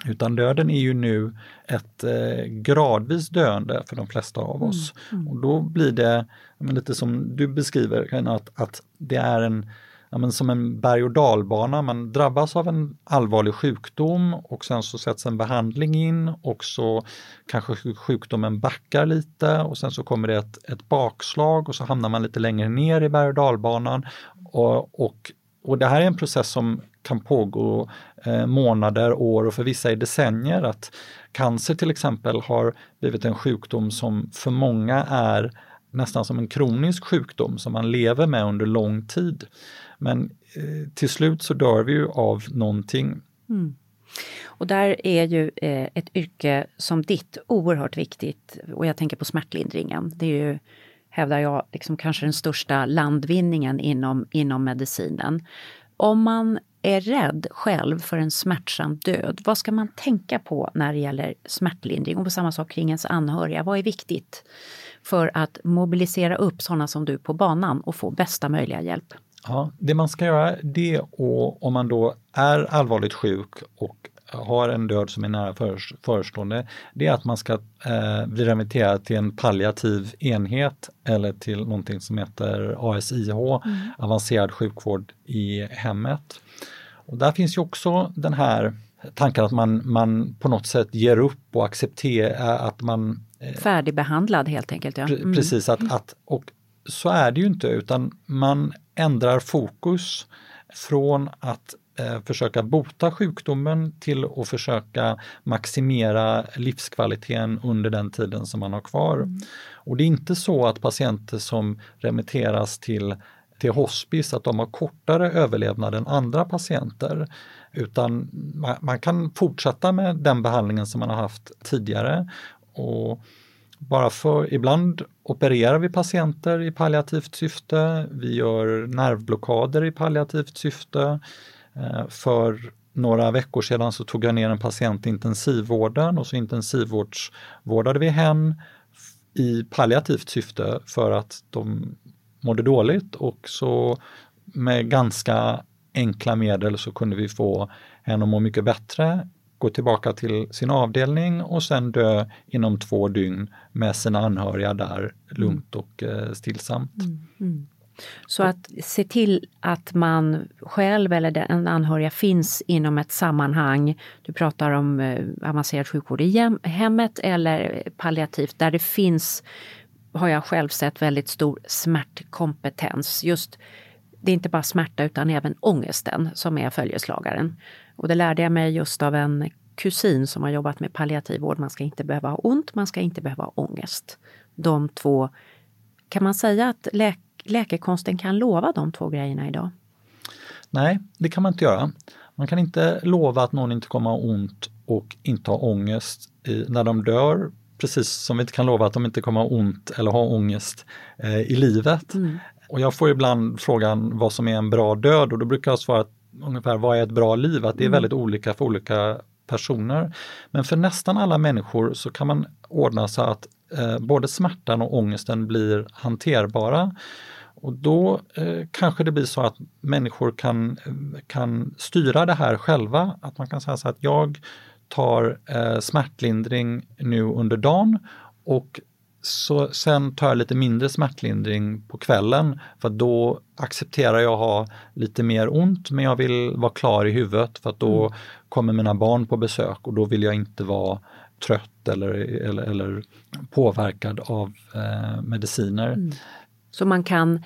S3: Utan döden är ju nu ett eh, gradvis döende för de flesta av oss. Mm. Mm. Och då blir det, lite som du beskriver, att, att det är en ja, men som en berg och dalbana. Man drabbas av en allvarlig sjukdom och sen så sätts en behandling in och så kanske sjukdomen backar lite och sen så kommer det ett, ett bakslag och så hamnar man lite längre ner i berg och dalbanan. Och, och, och det här är en process som kan pågå eh, månader, år och för vissa i decennier. Att cancer till exempel har blivit en sjukdom som för många är nästan som en kronisk sjukdom som man lever med under lång tid. Men eh, till slut så dör vi ju av någonting. Mm.
S2: Och där är ju eh, ett yrke som ditt oerhört viktigt och jag tänker på smärtlindringen. Det är ju, hävdar jag, liksom kanske den största landvinningen inom, inom medicinen. Om man är rädd själv för en smärtsam död, vad ska man tänka på när det gäller smärtlindring? Och på samma sak kring ens anhöriga, vad är viktigt för att mobilisera upp sådana som du på banan och få bästa möjliga hjälp?
S3: Ja, det man ska göra det och om man då är allvarligt sjuk och har en död som är nära förestående, det är att man ska eh, bli remitterad till en palliativ enhet eller till någonting som heter ASIH, mm. avancerad sjukvård i hemmet. Och där finns ju också den här tanken att man, man på något sätt ger upp och accepterar att man...
S2: Eh, Färdigbehandlad helt enkelt. Ja.
S3: Mm. Precis, att, att, och så är det ju inte utan man ändrar fokus från att eh, försöka bota sjukdomen till att försöka maximera livskvaliteten under den tiden som man har kvar. Mm. Och det är inte så att patienter som remitteras till, till hospice att de har kortare överlevnad än andra patienter. Utan man, man kan fortsätta med den behandlingen som man har haft tidigare. Och bara för, ibland opererar vi patienter i palliativt syfte, vi gör nervblockader i palliativt syfte. Eh, för några veckor sedan så tog jag ner en patient i intensivvården och så intensivvårdsvårdade vi hen i palliativt syfte för att de mådde dåligt och så med ganska enkla medel så kunde vi få henne att må mycket bättre, gå tillbaka till sin avdelning och sen dö inom två dygn med sina anhöriga där lugnt och eh, stillsamt. Mm. Mm.
S2: Så att se till att man själv eller den anhöriga finns inom ett sammanhang. Du pratar om eh, avancerad sjukvård i hemmet eller palliativt där det finns, har jag själv sett, väldigt stor smärtkompetens. Just det är inte bara smärta utan även ångesten som är följeslagaren. Och det lärde jag mig just av en kusin som har jobbat med palliativ vård. Man ska inte behöva ha ont, man ska inte behöva ha ångest. De två, kan man säga att läkare läkekonsten kan lova de två grejerna idag?
S3: Nej, det kan man inte göra. Man kan inte lova att någon inte kommer ha ont och inte ha ångest i, när de dör, precis som vi inte kan lova att de inte kommer ha ont eller ha ångest eh, i livet. Mm. Och jag får ibland frågan vad som är en bra död och då brukar jag svara ungefär vad är ett bra liv? Att det är mm. väldigt olika för olika personer. Men för nästan alla människor så kan man ordna så att eh, både smärtan och ångesten blir hanterbara. Och då eh, kanske det blir så att människor kan, kan styra det här själva. Att man kan säga så att jag tar eh, smärtlindring nu under dagen och så sen tar jag lite mindre smärtlindring på kvällen för då accepterar jag att ha lite mer ont men jag vill vara klar i huvudet för att då mm. kommer mina barn på besök och då vill jag inte vara trött eller, eller, eller påverkad av eh, mediciner. Mm.
S2: Så man kan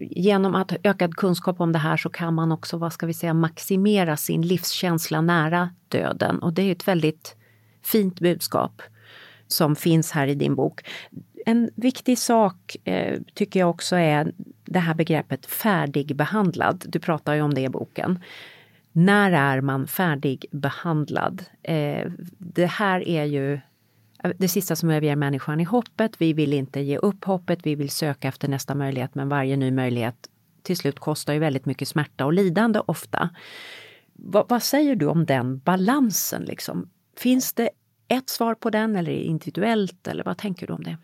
S2: genom att ökad kunskap om det här så kan man också, vad ska vi säga, maximera sin livskänsla nära döden och det är ett väldigt fint budskap som finns här i din bok. En viktig sak eh, tycker jag också är det här begreppet färdigbehandlad. Du pratar ju om det i boken. När är man färdigbehandlad? Eh, det här är ju eh, det sista som överger människan i hoppet. Vi vill inte ge upp hoppet, vi vill söka efter nästa möjlighet men varje ny möjlighet till slut kostar ju väldigt mycket smärta och lidande ofta. Va, vad säger du om den balansen? Liksom? Finns det ett svar på den eller individuellt eller vad tänker du om det?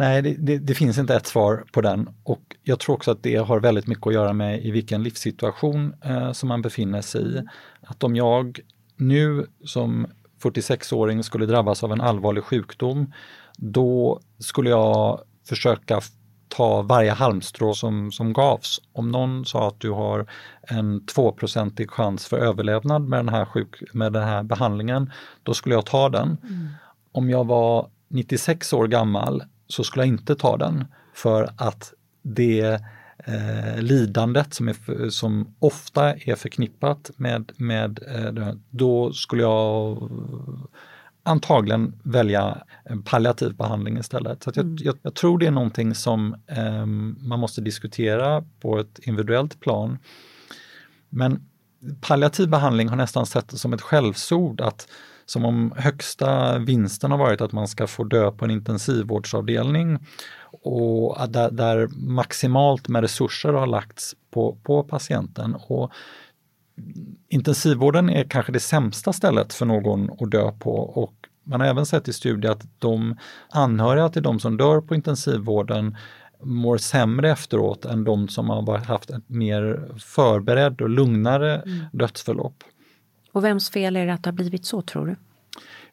S3: Nej, det, det, det, finns inte ett svar på den och jag tror också att det har väldigt mycket att göra med i vilken livssituation eh, som man befinner sig i. Att om jag nu som 46-åring skulle drabbas av en allvarlig sjukdom, då skulle jag försöka ta varje halmstrå som, som gavs. Om någon sa att du har en 2-procentig chans för överlevnad med den, här sjuk, med den här behandlingen, då skulle jag ta den. Mm. Om jag var 96 år gammal så skulle jag inte ta den för att det eh, lidandet som, är, som ofta är förknippat med, med eh, då skulle jag antagligen välja en palliativ behandling istället. Så jag, mm. jag, jag, tror det är någonting som eh, man måste diskutera på ett individuellt plan. Men palliativ behandling har nästan sett det som ett skällsord, att som om högsta vinsten har varit att man ska få dö på en intensivvårdsavdelning och där, där maximalt med resurser har lagts på, på patienten. Och intensivvården är kanske det sämsta stället för någon att dö på och man har även sett i studier att de anhöriga till de som dör på intensivvården mår sämre efteråt än de som har haft ett mer förberedd och lugnare mm. dödsförlopp.
S2: Och vems fel är det att det har blivit så tror du?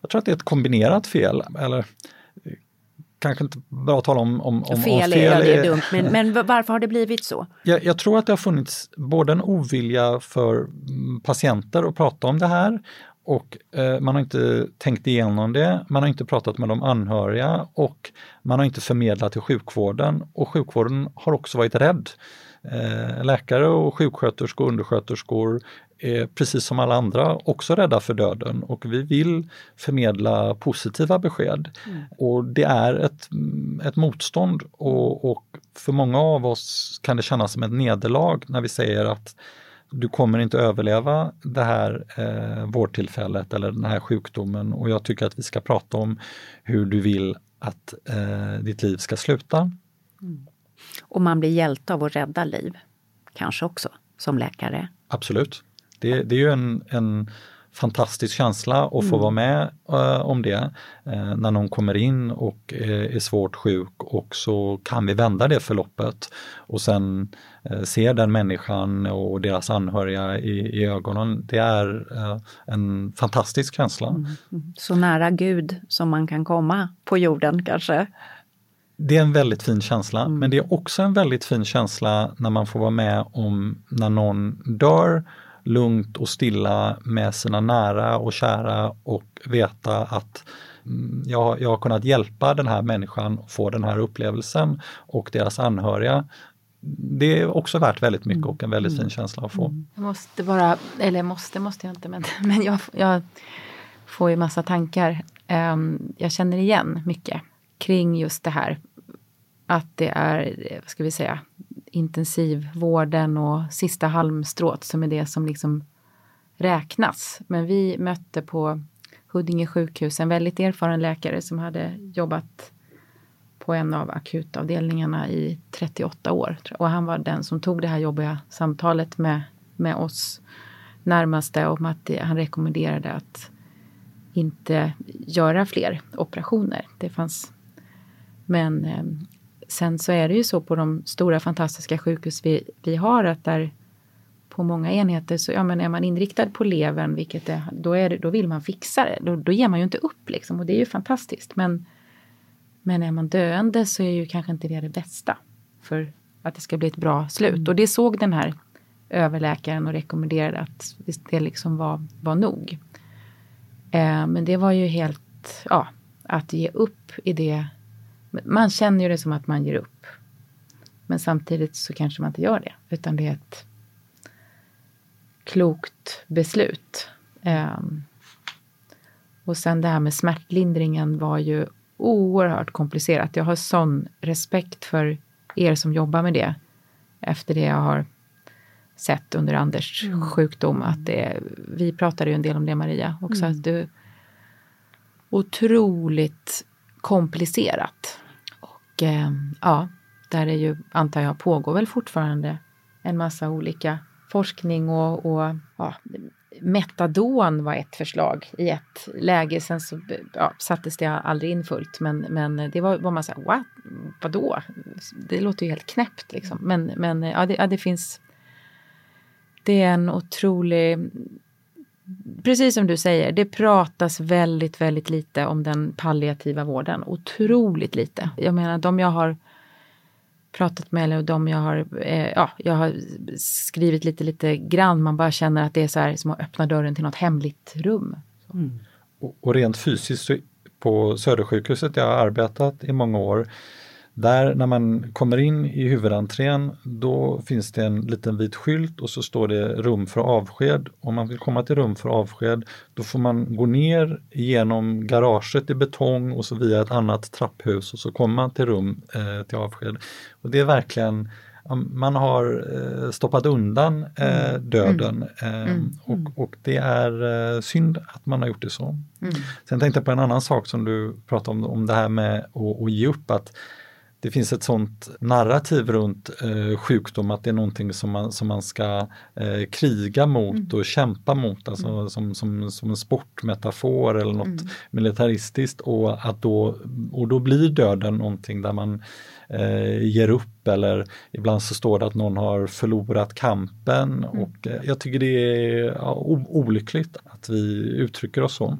S3: Jag tror att det är ett kombinerat fel. Eller kanske inte bra att tala om, om, om
S2: fel. Är, fel det är dumt, men, men varför har det blivit så?
S3: Jag, jag, tror att det har funnits både en ovilja för mm, patienter att prata om det här och eh, man har inte tänkt igenom det, man har inte pratat med de anhöriga och man har inte förmedlat till sjukvården och sjukvården har också varit rädd. Eh, läkare och sjuksköterskor undersköterskor är precis som alla andra också rädda för döden och vi vill förmedla positiva besked. Mm. Och det är ett, ett motstånd och, och, för många av oss kan det kännas som ett nederlag när vi säger att du kommer inte överleva det här eh, vårdtillfället eller den här sjukdomen och jag tycker att vi ska prata om hur du vill att eh, ditt liv ska sluta. Mm.
S2: Och man blir hjälte av att rädda liv, kanske också, som läkare?
S3: Absolut. Det, det är ju en, en fantastisk känsla att få vara med eh, om det eh, när någon kommer in och eh, är svårt sjuk och så kan vi vända det förloppet och sen se den människan och deras anhöriga i, i ögonen. Det är en fantastisk känsla.
S2: Så nära Gud som man kan komma på jorden kanske.
S3: Det är en väldigt fin känsla, men det är också en väldigt fin känsla när man får vara med om när någon dör lugnt och stilla med sina nära och kära och veta att mm, jag, jag har kunnat hjälpa den här människan att få den här upplevelsen och deras anhöriga. Det är också värt väldigt mycket och en väldigt fin känsla att få.
S1: Jag måste bara, eller måste, måste jag inte, men, men jag, jag får ju massa tankar. Ehm, jag känner igen mycket kring just det här. Att det är, vad ska vi säga, intensivvården och sista halmstrået som är det som liksom räknas. Men vi mötte på Huddinge sjukhus en väldigt erfaren läkare som hade jobbat på en av akutavdelningarna i 38 år. Och han var den som tog det här jobbiga samtalet med, med oss närmaste om att det, han rekommenderade att inte göra fler operationer. Det fanns men eh, sen så är det ju så på de stora fantastiska sjukhus vi, vi har att där på många enheter så ja, men är man inriktad på levern, vilket är, då, är det, då vill man fixa det. Då, då ger man ju inte upp liksom och det är ju fantastiskt. Men, men är man döende så är ju kanske inte det det bästa för att det ska bli ett bra slut. Och det såg den här överläkaren och rekommenderade att det liksom var, var nog. Eh, men det var ju helt, ja, att ge upp i det man känner ju det som att man ger upp. Men samtidigt så kanske man inte gör det, utan det är ett klokt beslut. Um, och sen det här med smärtlindringen var ju oerhört komplicerat. Jag har sån respekt för er som jobbar med det efter det jag har sett under Anders mm. sjukdom. Att det, vi pratade ju en del om det Maria också, mm. att du otroligt komplicerat. Och eh, ja, där är ju, antar jag, pågår väl fortfarande en massa olika forskning och, och ja, metadon var ett förslag i ett läge. Sen så ja, sattes det aldrig in fullt, men, men det var, var man så här, what? Vadå? Det låter ju helt knäppt liksom. Men, men ja, det, ja, det finns... Det är en otrolig precis som du säger, det pratas väldigt, väldigt lite om den palliativa vården. Otroligt lite. Jag menar de jag har pratat med eller de jag har, eh, ja, jag har skrivit lite, lite grann. Man bara känner att det är så här som att öppna dörren till något hemligt rum.
S3: Mm. Och, och, rent fysiskt på Södersjukhuset, jag har arbetat i många år, där när man kommer in i huvudentrén då finns det en liten vit skylt och så står det rum för avsked. Om man vill komma till rum för avsked då får man gå ner genom garaget i betong och så via ett annat trapphus och så kommer man till rum eh, till avsked. Och det är verkligen man har eh, stoppat undan eh, mm. döden mm. Eh, mm. Och, och, det är synd att man har gjort det så. Mm. Sen tänkte jag på en annan sak som du pratade om, om det här med att, att ge upp. att det finns ett sånt narrativ runt eh, sjukdom att det är någonting som man, som man ska eh, kriga mot mm. och kämpa mot, alltså mm. som, som, som en sportmetafor eller något mm. militaristiskt och, att då, och då blir döden någonting där man eh, ger upp eller ibland så står det att någon har förlorat kampen mm. och eh, jag tycker det är ja, olyckligt att vi uttrycker oss så.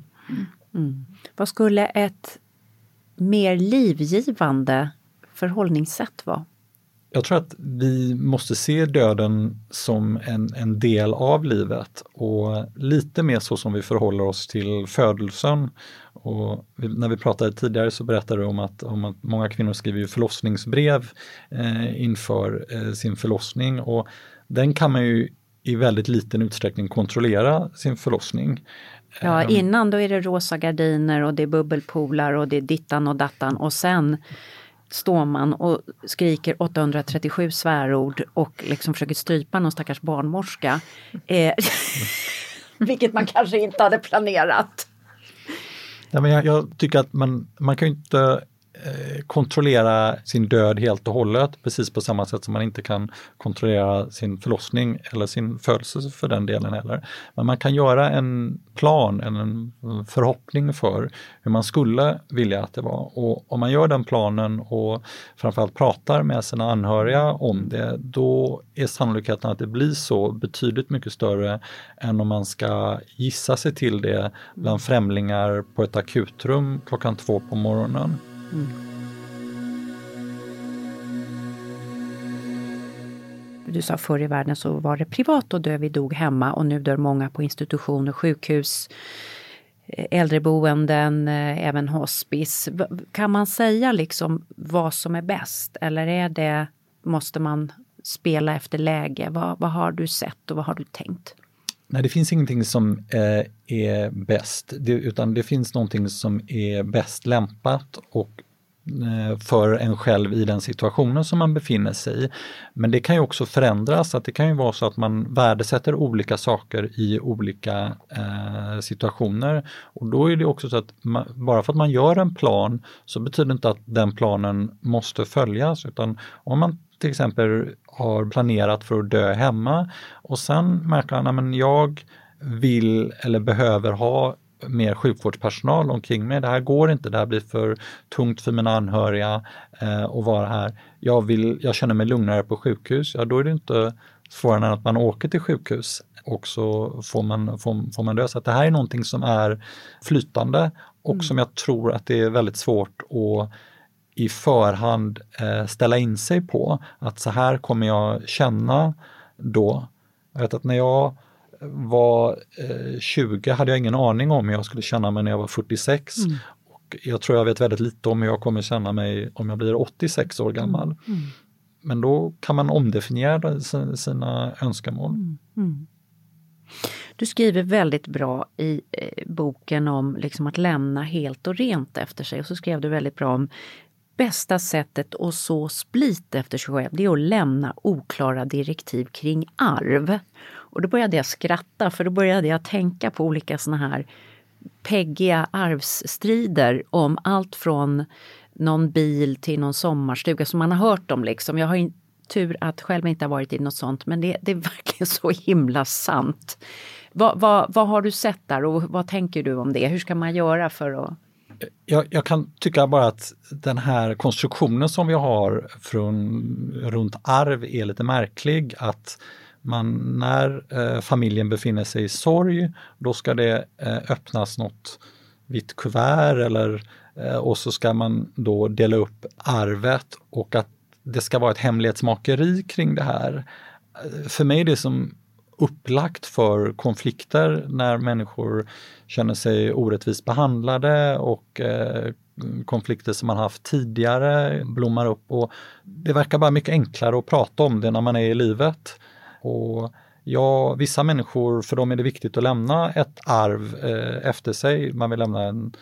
S2: Mm. Vad skulle ett mer livgivande förhållningssätt vara?
S3: Jag tror att vi måste se döden som en, en del av livet och lite mer så som vi förhåller oss till födelsen. Och när vi pratade tidigare så berättade du om att, om att många kvinnor skriver förlossningsbrev eh, inför eh, sin förlossning och den kan man ju i väldigt liten utsträckning kontrollera sin förlossning.
S2: Ja, ehm. innan då är det rosa gardiner och det är bubbelpoolar och det är dittan och dattan och sen står man och skriker 837 svärord och liksom försöker strypa någon stackars barnmorska. Eh, vilket man kanske inte hade planerat.
S3: Nej, men jag, jag, tycker att man, man kan inte Eh, kontrollera sin död helt och hållet, precis på samma sätt som man inte kan kontrollera sin förlossning eller sin födelse för den delen heller. Men man kan göra en plan, en förhoppning för hur man skulle vilja att det var. Och om man gör den planen och framförallt pratar med sina anhöriga om det, då är sannolikheten att det blir så betydligt mycket större än om man ska gissa sig till det bland främlingar på ett akutrum klockan två på morgonen. Mm.
S2: Du sa förr i världen så var det privat att dö, vi dog hemma och nu dör många på institutioner, sjukhus, eh, äldreboenden, eh, även hospice. Kan man säga liksom vad som är bäst eller är det, måste man spela efter läge? Vad, vad har du sett och vad har du tänkt?
S3: Nej, det finns ingenting som eh, är bäst, det, utan det finns någonting som är bäst lämpat och Eh, för en själv i den situationen som man befinner sig i. Men det kan ju också förändras, att det kan ju vara så att man värdesätter olika saker i olika eh, situationer. Och då är det också så att man, bara för att man gör en plan så betyder inte att den planen måste följas, utan om man till exempel har planerat för att dö hemma och sen märker man att jag vill eller behöver ha mer sjukvårdspersonal omkring mig. Det här går inte, det här blir för tungt för mina anhöriga eh, att vara här. Jag, vill, jag känner mig lugnare på sjukhus. Ja, då är det inte svårare än att man åker till sjukhus och så får man, får, får man dö. Så det här är någonting som är flytande och mm. som jag tror att det är väldigt svårt att i förhand eh, ställa in sig på att så här kommer jag känna då. Jag vet att när jag var eh, 20 hade jag ingen aning om hur jag skulle känna mig när jag var 46. Mm. Och jag tror jag vet väldigt lite om hur jag kommer känna mig om jag blir 86 år gammal. Mm. mm. Men då kan man omdefiniera sina önskemål. Mm. mm.
S2: Du skriver väldigt bra i eh, boken om liksom att lämna helt och rent efter sig och så skrev du väldigt bra om bästa sättet att så split efter sig själv, det är att lämna oklara direktiv kring arv. Och då började jag skratta för då började jag tänka på olika såna här peggiga arvsstrider om allt från någon bil till någon sommarstuga som man har hört om liksom. Jag har tur att själv inte ha varit i något sånt men det, det är verkligen så himla sant. Vad, vad, vad har du sett där och vad tänker du om det? Hur ska man göra för att
S3: jag, jag, kan tycka bara att den här konstruktionen som vi har från, runt arv är lite märklig. Att man, när eh, familjen befinner sig i sorg, då ska det eh, öppnas något vitt kuvert eller, eh, och så ska man då dela upp arvet och att det ska vara ett hemlighetsmakeri kring det här. Eh, för mig är det som upplagt för konflikter när människor känner sig orättvist behandlade och eh, konflikter som man haft tidigare blommar upp. Och det verkar bara mycket enklare att prata om det när man är i livet. Och ja, vissa människor, för dem är det viktigt att lämna ett arv eh, efter sig. Man vill lämna en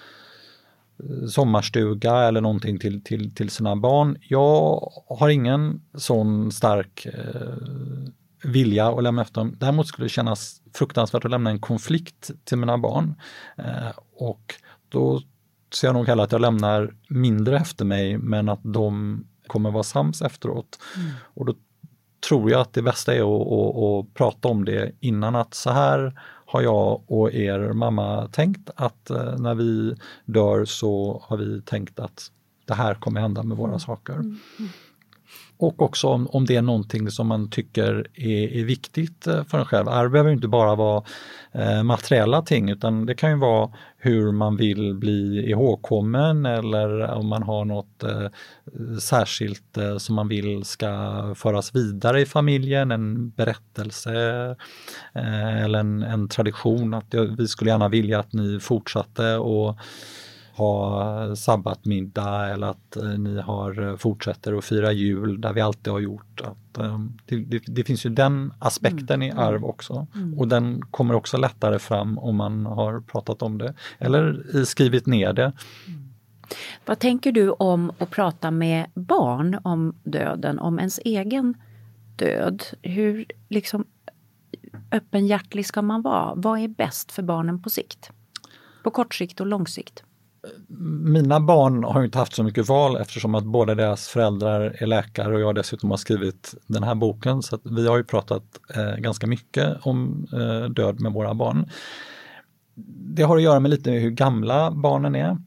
S3: eh, sommarstuga eller någonting till, till, till sina barn. Jag har ingen sån stark eh, vilja att lämna efter dem. Däremot skulle det kännas fruktansvärt att lämna en konflikt till mina barn. Eh, och då ser jag nog hellre att jag lämnar mindre efter mig men att de kommer vara sams efteråt. Mm. Och då tror jag att det bästa är att, att, att, prata om det innan att så här har jag och er mamma tänkt att eh, när vi dör så har vi tänkt att det här kommer hända med våra mm. saker. Mm. Och också om, om det är någonting som man tycker är, är viktigt eh, för en själv. Arv behöver inte bara vara eh, materiella ting utan det kan ju vara hur man vill bli ihågkommen eller om man har något eh, särskilt eh, som man vill ska föras vidare i familjen, en berättelse eh, eller en, en tradition att vi skulle gärna vilja att ni fortsatte och ha sabbatmiddag eller att eh, ni har eh, fortsätter att fira jul där vi alltid har gjort. Att, eh, det, det, det, finns ju den aspekten mm. i arv mm. också mm. och den kommer också lättare fram om man har pratat om det eller skrivit ner det. Mm.
S2: Vad tänker du om att prata med barn om döden, om ens egen död? Hur liksom öppenhjärtlig ska man vara? Vad är bäst för barnen på sikt? På kort sikt och lång sikt?
S3: Mina barn har inte haft så mycket val eftersom att båda deras föräldrar är läkare och jag dessutom har skrivit den här boken. Så vi har ju pratat eh, ganska mycket om eh, död med våra barn. Det har att göra med lite hur gamla barnen är.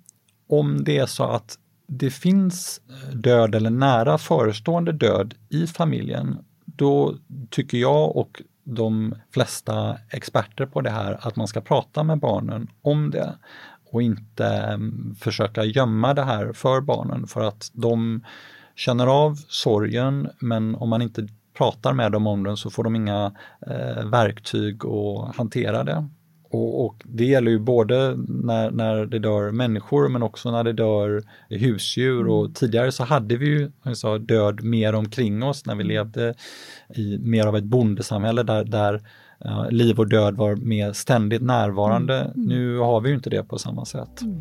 S3: Om det är så att det finns eh, död eller nära förestående död i familjen, då tycker jag och de flesta experter på det här att man ska prata med barnen om det och inte eh, försöka gömma det här för barnen för att de känner av sorgen men om man inte pratar med dem om den så får de inga eh, verktyg att hantera det. Och, och, det gäller ju både när, när det dör människor men också när det dör husdjur och tidigare så hade vi ju sa, död mer omkring oss när vi levde i mer av ett bondesamhälle där, där uh, liv och död var mer ständigt närvarande. Mm. Mm. Nu har vi ju inte det på samma sätt. Mm.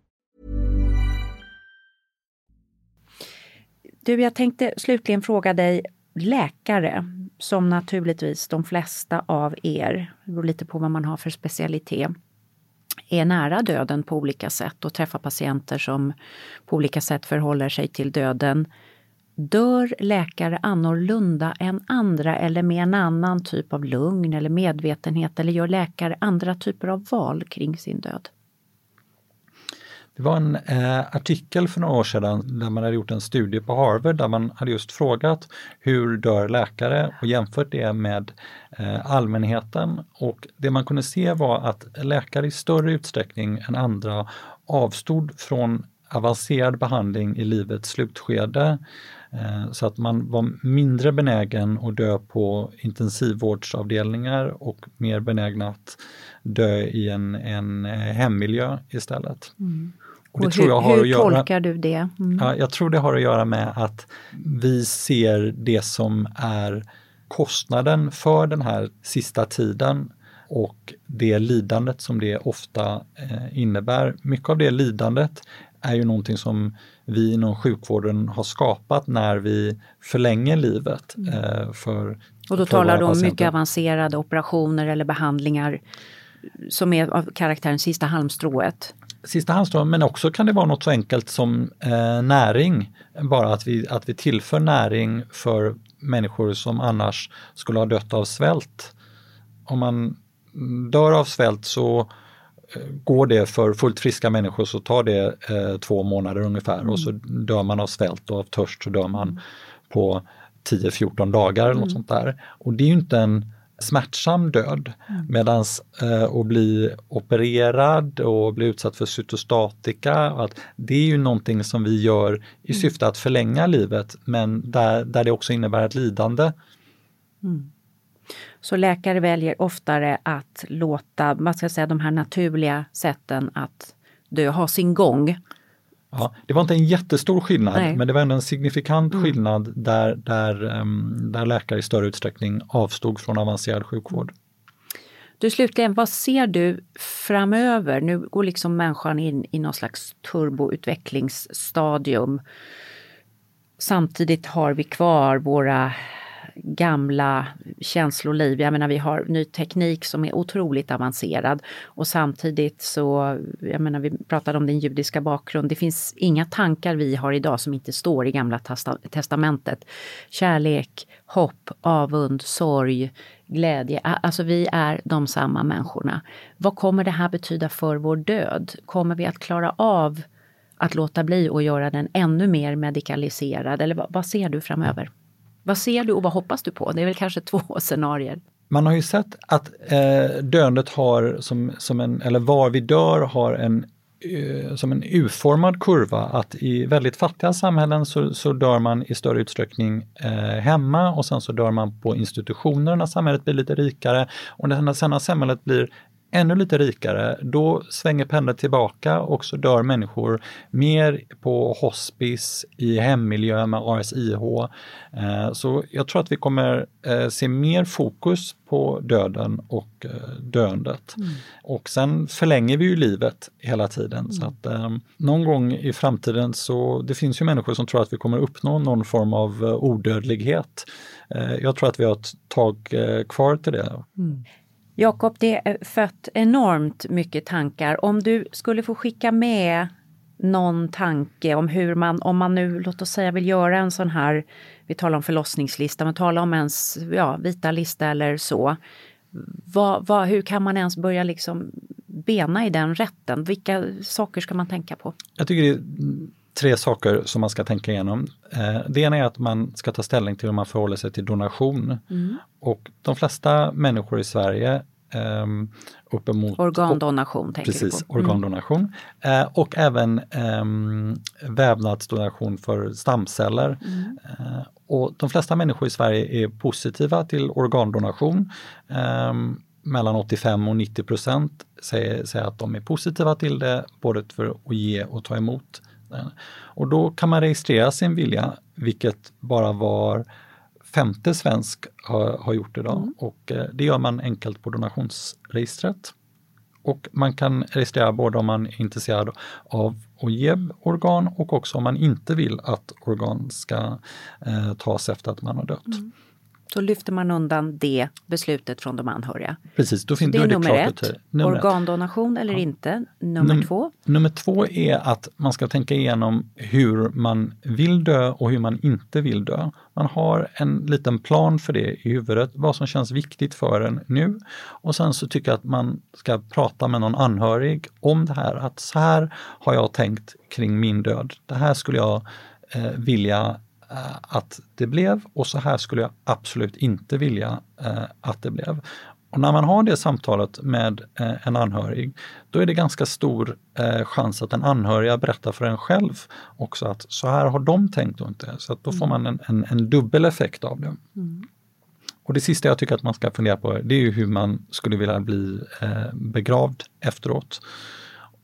S2: Du, jag tänkte slutligen fråga dig, läkare, som naturligtvis de flesta av er, det beror lite på vad man har för specialitet, är nära döden på olika sätt och träffar patienter som på olika sätt förhåller sig till döden. Dör läkare annorlunda än andra eller med en annan typ av lugn eller medvetenhet eller gör läkare andra typer av val kring sin död?
S3: Det var en eh, artikel för några år sedan där man hade gjort en studie på Harvard där man hade just frågat hur dör läkare och jämfört det med eh, allmänheten. Och det man kunde se var att läkare i större utsträckning än andra avstod från avancerad behandling i livets slutskede. Eh, så att man var mindre benägen att dö på intensivvårdsavdelningar och mer benägna att dö i en, en eh, hemmiljö istället. Mm.
S2: Och, och hur, hur göra, tolkar du det?
S3: Mm. Ja, jag tror det har att göra med att vi ser det som är kostnaden för den här sista tiden och det lidandet som det ofta eh, innebär. Mycket av det lidandet är ju någonting som vi inom sjukvården har skapat när vi förlänger livet. Mm. Eh, för,
S2: och då talar du om mycket avancerade operationer eller behandlingar som är av karaktären sista halmstrået
S3: sista halmstrået, men också kan det vara något så enkelt som eh, näring. Bara att vi, att vi tillför näring för människor som annars skulle ha dött av svält. Om man dör av svält så går det för fullt friska människor så tar det eh, två månader ungefär mm. och så mm. dör man av svält och av törst så dör man på 10-14 dagar eller mm. något sånt där. Och det är ju inte en smärtsam död. Mm. Medans eh, att bli opererad och bli utsatt för cytostatika, att det är ju någonting som vi gör i mm. syfte att förlänga livet men där, där det också innebär ett lidande.
S2: Mm. Så läkare väljer oftare att låta vad ska jag säga, de här naturliga sätten att dö ha sin gång.
S3: Ja, det var inte en jättestor skillnad Nej. men det var ändå en signifikant mm. skillnad där, där, um, där läkare i större utsträckning avstod från avancerad sjukvård.
S2: Du slutligen, vad ser du framöver? Nu går liksom människan in i någon slags turboutvecklingsstadium. samtidigt har vi kvar våra gamla känsloliv. Jag menar vi har ny teknik som är otroligt avancerad och samtidigt så, jag menar vi pratade om din judiska bakgrund, det finns inga tankar vi har idag som inte står i gamla testamentet. Kärlek, hopp, avund, sorg, glädje. Alltså vi är de samma människorna. Vad kommer det här betyda för vår död? Kommer vi att klara av att låta bli och göra den ännu mer medikaliserad? Eller vad, vad ser du framöver? Vad ser du och vad hoppas du på? Det är väl kanske två scenarier.
S3: Man har ju sett att eh, döendet har, som, som en, eller var vi dör, har en eh, som en U-formad kurva att i väldigt fattiga samhällen så, så dör man i större utsträckning eh, hemma och sen så dör man på institutioner när samhället blir lite rikare. Och när sen när samhället blir ännu lite rikare, då svänger pendeln tillbaka och så dör människor mer på hospice, i hemmiljö med RSIH. Eh, så jag tror att vi kommer eh, se mer fokus på döden och eh, döendet. Mm. Och sen förlänger vi ju livet hela tiden. Mm. Så att någon gång i framtiden så, det finns ju människor som tror att vi kommer uppnå någon form av odödlighet. Jag tror att vi har ett tag kvar till det. Mm.
S2: Jakob, det är fött enormt mycket tankar. Om du skulle få skicka med någon tanke om hur man, om man nu låt oss säga vill göra en sån här, vi talar om förlossningslista, men talar om ens ja, vita lista eller så. Vad, vad, hur kan man ens börja liksom bena i den rätten? Vilka saker ska man tänka på?
S3: Jag tycker det är tre saker som man ska tänka igenom. Eh, det ena är att man ska ta ställning till hur man förhåller sig till donation. Mm. Och de flesta människor i Sverige Um, uppemot
S2: organdonation tänker
S3: precis, på. Mm. organdonation. Uh, och även um, vävnadsdonation för stamceller. Mm. Uh, och de flesta människor i Sverige är positiva till organdonation. Um, mellan 85 och 90 procent säger, säger att de är positiva till det, både för att ge och ta emot. Och då kan man registrera sin vilja, vilket bara var femte svensk har, har gjort idag mm. och eh, det gör man enkelt på donationsregistret. Och man kan registrera både om man är intresserad av att ge organ och också om man inte vill att organ ska eh, tas efter att man har dött. Mm.
S2: Då lyfter man undan det beslutet från de anhöriga.
S3: Precis, då, finns,
S2: det är,
S3: det
S2: nummer ett. Nummer organdonation eller ja. inte. Nummer Num två?
S3: Nummer två är att man ska tänka igenom hur man vill dö och hur man inte vill dö. Man har en liten plan för det i huvudet, vad som känns viktigt för en nu. Och sen så tycker jag att man ska prata med någon anhörig om det här, att så här har jag tänkt kring min död. Det här skulle jag eh, vilja att det blev och så här skulle jag absolut inte vilja eh, att det blev. Och när man har det samtalet med eh, en anhörig, då är det ganska stor chans att den anhöriga berättar för en själv också att så här har de tänkt och inte. Så då får man en, en, en dubbel effekt av det. Mm. Och det sista jag tycker att man ska fundera på, det är hur man skulle vilja bli begravd efteråt.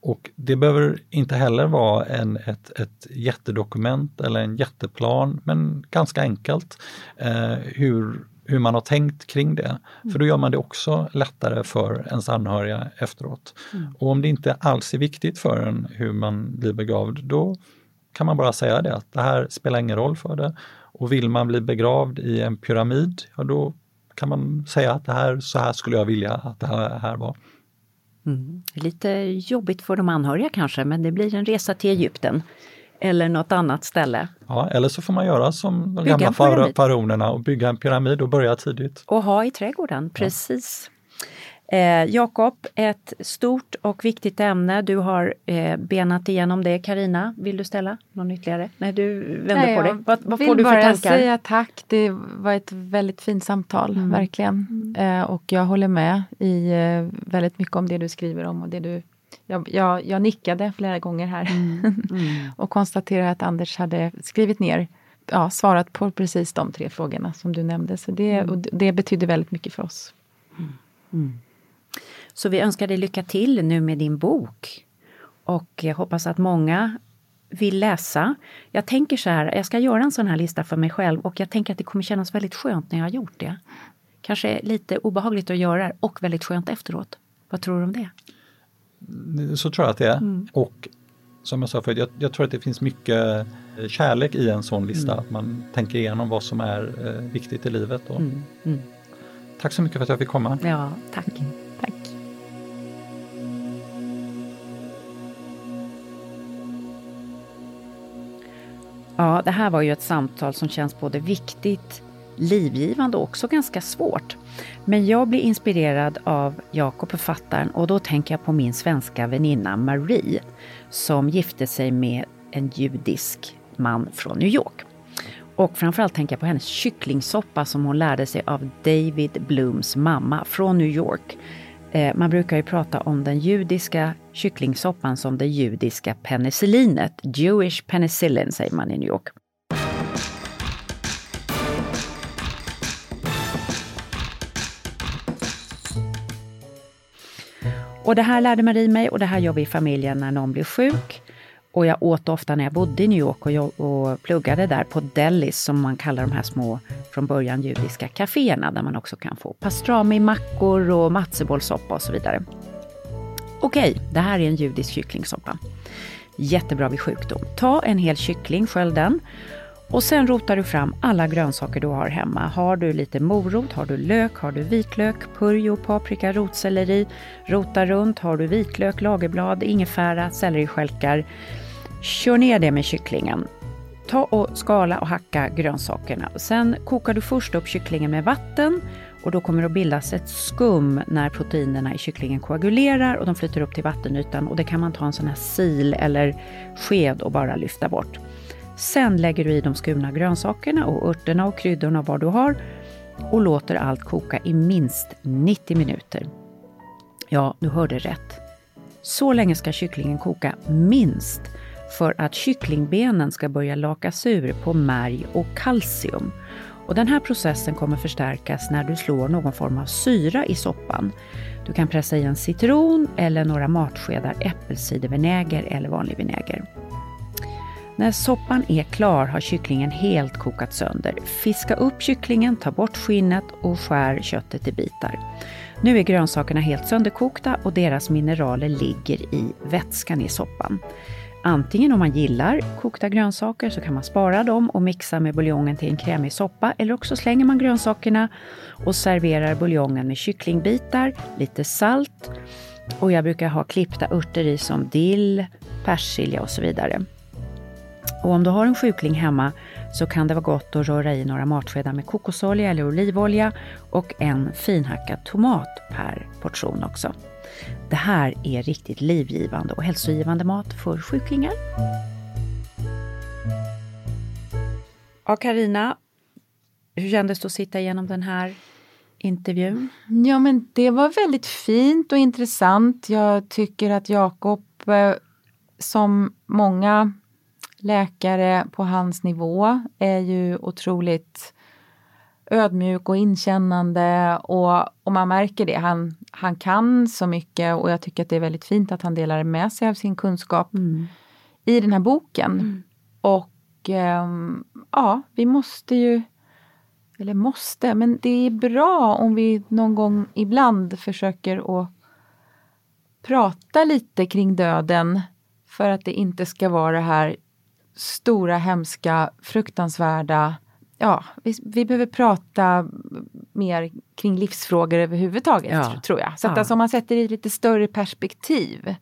S3: Och det behöver inte heller vara en, ett, ett jättedokument eller en jätteplan, men ganska enkelt eh, hur, hur man har tänkt kring det. Mm. För då gör man det också lättare för ens anhöriga efteråt. Mm. Och om det inte alls är viktigt för en hur man blir begravd, då kan man bara säga det att det här spelar ingen roll för det. Och vill man bli begravd i en pyramid, ja då kan man säga att det här, så här skulle jag vilja att det här, här var.
S2: Mm. Lite jobbigt för de anhöriga kanske, men det blir en resa till Egypten eller något annat ställe.
S3: Ja, eller så får man göra som de bygga gamla faraonerna och bygga en pyramid och börja tidigt.
S2: Och ha i trädgården, precis. Eh, Jakob, ett stort och viktigt ämne. Du har eh, benat igenom det. Karina, vill du ställa någon ytterligare? Nej, du vänder Nej, på dig. Vad, vad får du för tankar? Jag vill bara
S1: säga tack. Det var ett väldigt fint samtal, mm. verkligen. Mm. Eh, och jag håller med i eh, väldigt mycket om det du skriver om och det du jag, jag, jag nickade flera gånger här mm. mm. och konstaterade att Anders hade skrivit ner ja, svarat på precis de tre frågorna som du nämnde. Så det, mm. och det betyder väldigt mycket för oss. Mm.
S2: Mm. Så vi önskar dig lycka till nu med din bok. Och jag hoppas att många vill läsa. Jag tänker så här, jag ska göra en sån här lista för mig själv och jag tänker att det kommer kännas väldigt skönt när jag har gjort det. Kanske lite obehagligt att göra och väldigt skönt efteråt. Vad tror du om det?
S3: Så tror jag att det är. Mm. Och som jag sa förut, jag, jag, tror att det finns mycket eh, kärlek i en sån lista, att man tänker igenom vad som är eh, viktigt i livet. Och,
S2: Mm. Mm.
S3: Tack så mycket för att jag fick komma.
S2: Ja, tack. Ja, det här var ju ett samtal som känns både viktigt, livgivande och också ganska svårt. Men jag blir inspirerad av Jakob, författaren, och då tänker jag på min svenska väninna Marie, som gifte sig med en judisk man från New York. Och framförallt tänker jag på hennes kycklingsoppa som hon lärde sig av David Blooms mamma från New York. Eh, man brukar ju prata om den judiska kycklingsoppan som det judiska penicillinet. Jewish penicillin säger man i New York. Och det här lärde Marie mig och det här gör vi i familjen när någon blir sjuk. Och jag åt ofta när jag bodde i New York och, jag, och pluggade där på delis som man kallar de här små från början judiska kaféerna där man också kan få pastrami-mackor och matzebollsoppa och så vidare. Okej, det här är en judisk kycklingsoppa. Jättebra vid sjukdom. Ta en hel kyckling, skölj den. Och sen rotar du fram alla grönsaker du har hemma. Har du lite morot, har du lök, har du vitlök, purjo, paprika, rotselleri. Rota runt. Har du vitlök, lagerblad, ingefära, selleristjälkar. Kör ner det med kycklingen. Ta och skala och hacka grönsakerna. Sen kokar du först upp kycklingen med vatten och då kommer det att bildas ett skum när proteinerna i kycklingen koagulerar och de flyter upp till vattenytan och det kan man ta en sån här sil eller sked och bara lyfta bort. Sen lägger du i de skurna grönsakerna och örterna och kryddorna och vad du har och låter allt koka i minst 90 minuter. Ja, du hörde rätt. Så länge ska kycklingen koka minst för att kycklingbenen ska börja lakas ur på märg och kalcium. Och den här processen kommer förstärkas när du slår någon form av syra i soppan. Du kan pressa i en citron eller några matskedar äppelcidervinäger eller vanlig vinäger. När soppan är klar har kycklingen helt kokat sönder. Fiska upp kycklingen, ta bort skinnet och skär köttet i bitar. Nu är grönsakerna helt sönderkokta och deras mineraler ligger i vätskan i soppan. Antingen om man gillar kokta grönsaker så kan man spara dem och mixa med buljongen till en krämig soppa eller också slänger man grönsakerna och serverar buljongen med kycklingbitar, lite salt och jag brukar ha klippta örter i som dill, persilja och så vidare. Och om du har en sjukling hemma så kan det vara gott att röra i några matskedar med kokosolja eller olivolja och en finhackad tomat per portion också. Det här är riktigt livgivande och hälsogivande mat för sjuklingar. Ja, Karina, hur kändes det att sitta igenom den här intervjun?
S1: Ja, men det var väldigt fint och intressant. Jag tycker att Jakob, eh, som många läkare på hans nivå, är ju otroligt ödmjuk och inkännande och, och man märker det. Han, han kan så mycket och jag tycker att det är väldigt fint att han delar med sig av sin kunskap i den här boken. Och ehm, ja, vi måste ju, eller måste, men det är bra om vi någon gång ibland försöker att prata lite kring döden för att det inte ska vara det här stora, hemska, fruktansvärda Ja, vi, vi behöver prata mer kring livsfrågor överhuvudtaget,
S2: Ja.
S1: tror jag. Så att
S2: Ja.
S1: alltså, om man sätter det i ett lite större perspektiv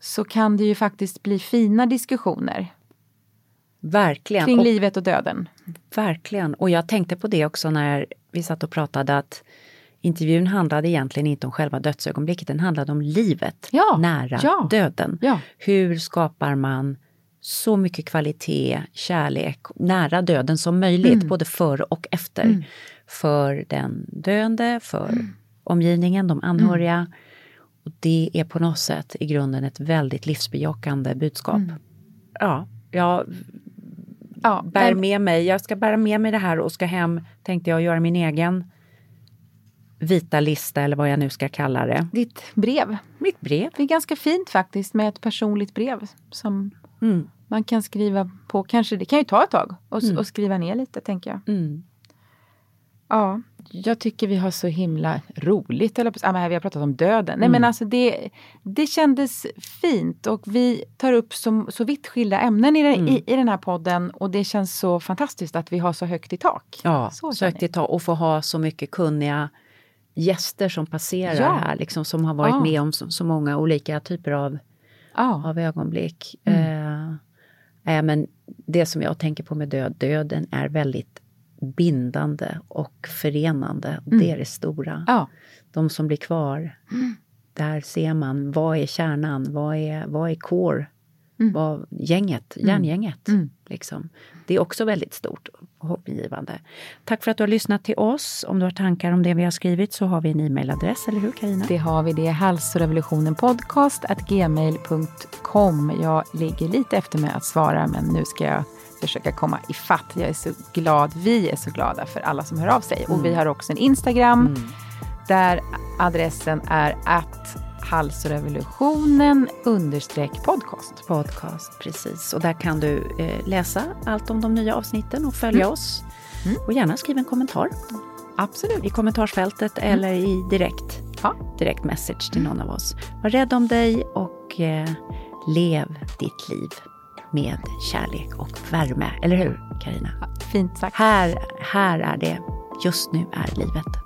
S1: så kan det ju faktiskt bli fina diskussioner
S2: Verkligen.
S1: kring
S2: Och-
S1: livet och döden.
S2: Verkligen. Och jag tänkte på det också när vi satt och pratade att intervjun handlade egentligen inte om själva dödsögonblicket, den handlade om livet
S1: Ja,
S2: nära döden. Hur skapar man så mycket kvalitet, kärlek, nära döden som möjligt,
S1: Mm.
S2: både före och efter. För den döende, för
S1: Mm.
S2: omgivningen, de anhöriga. Och det är på något sätt i grunden ett väldigt livsbejakande budskap.
S1: Mm.
S2: Ja, jag
S1: Ja,
S2: bär med mig. Jag ska bära med mig det här och ska hem, tänkte jag, göra min egen vita lista eller vad jag nu ska kalla det.
S1: Ditt brev.
S2: Mitt brev.
S1: Det är ganska fint faktiskt med ett personligt brev som
S2: Mm.
S1: Man kan skriva på. Kanske det kan ju ta ett tag och, och skriva ner lite tänker jag.
S2: Mm.
S1: Ja, jag tycker vi har så himla roligt. Eller, ah, vi har pratat om döden. Nej,
S2: Mm.
S1: men alltså det, det kändes fint och vi tar upp så, så vitt skilda ämnen i, den-
S2: Mm.
S1: i, i den här podden och det känns så fantastiskt att vi har så högt i tak.
S2: Ja,
S1: så
S2: så högt i tak och få ha så mycket kunniga gäster som passerar
S1: Ja.
S2: här, liksom, som har varit
S1: Ja.
S2: med om så, så många olika typer av,
S1: Ja.
S2: av ögonblick.
S1: Mm.
S2: Eh, äh, men det som jag tänker på med död, döden är väldigt bindande och förenande. Det är det stora.
S1: Mm. Ja.
S2: De som blir kvar, där ser man vad är kärnan, vad är, vad är core, vad, gänget, järngänget.
S1: Mm.
S2: Liksom. Det är också väldigt stort och hoppingivande. Tack för att du har lyssnat till oss. Om du har tankar om det vi har skrivit så har vi en e-mailadress, eller hur Carina?
S1: Det har vi, det är hälsorevolutionen podcast at gmail.com. Jag ligger lite efter med att svara men nu ska jag försöka komma ifatt. Jag är så glad, vi är så glada för alla som hör av sig. Och vi har också en Instagram där adressen är att halsrevolutionen understreck podcast.
S2: Podcast, precis. Och där kan du eh, läsa allt om de nya avsnitten och följa oss. Och gärna skriva en kommentar
S1: Absolut.
S2: i kommentarsfältet eller i direkt,
S1: Ja.
S2: direkt message till någon av oss. Var rädd om dig och eh, lev ditt liv med kärlek och värme. Eller hur, Karina?
S1: Fint sagt.
S2: Här, här är det. Just nu är livet.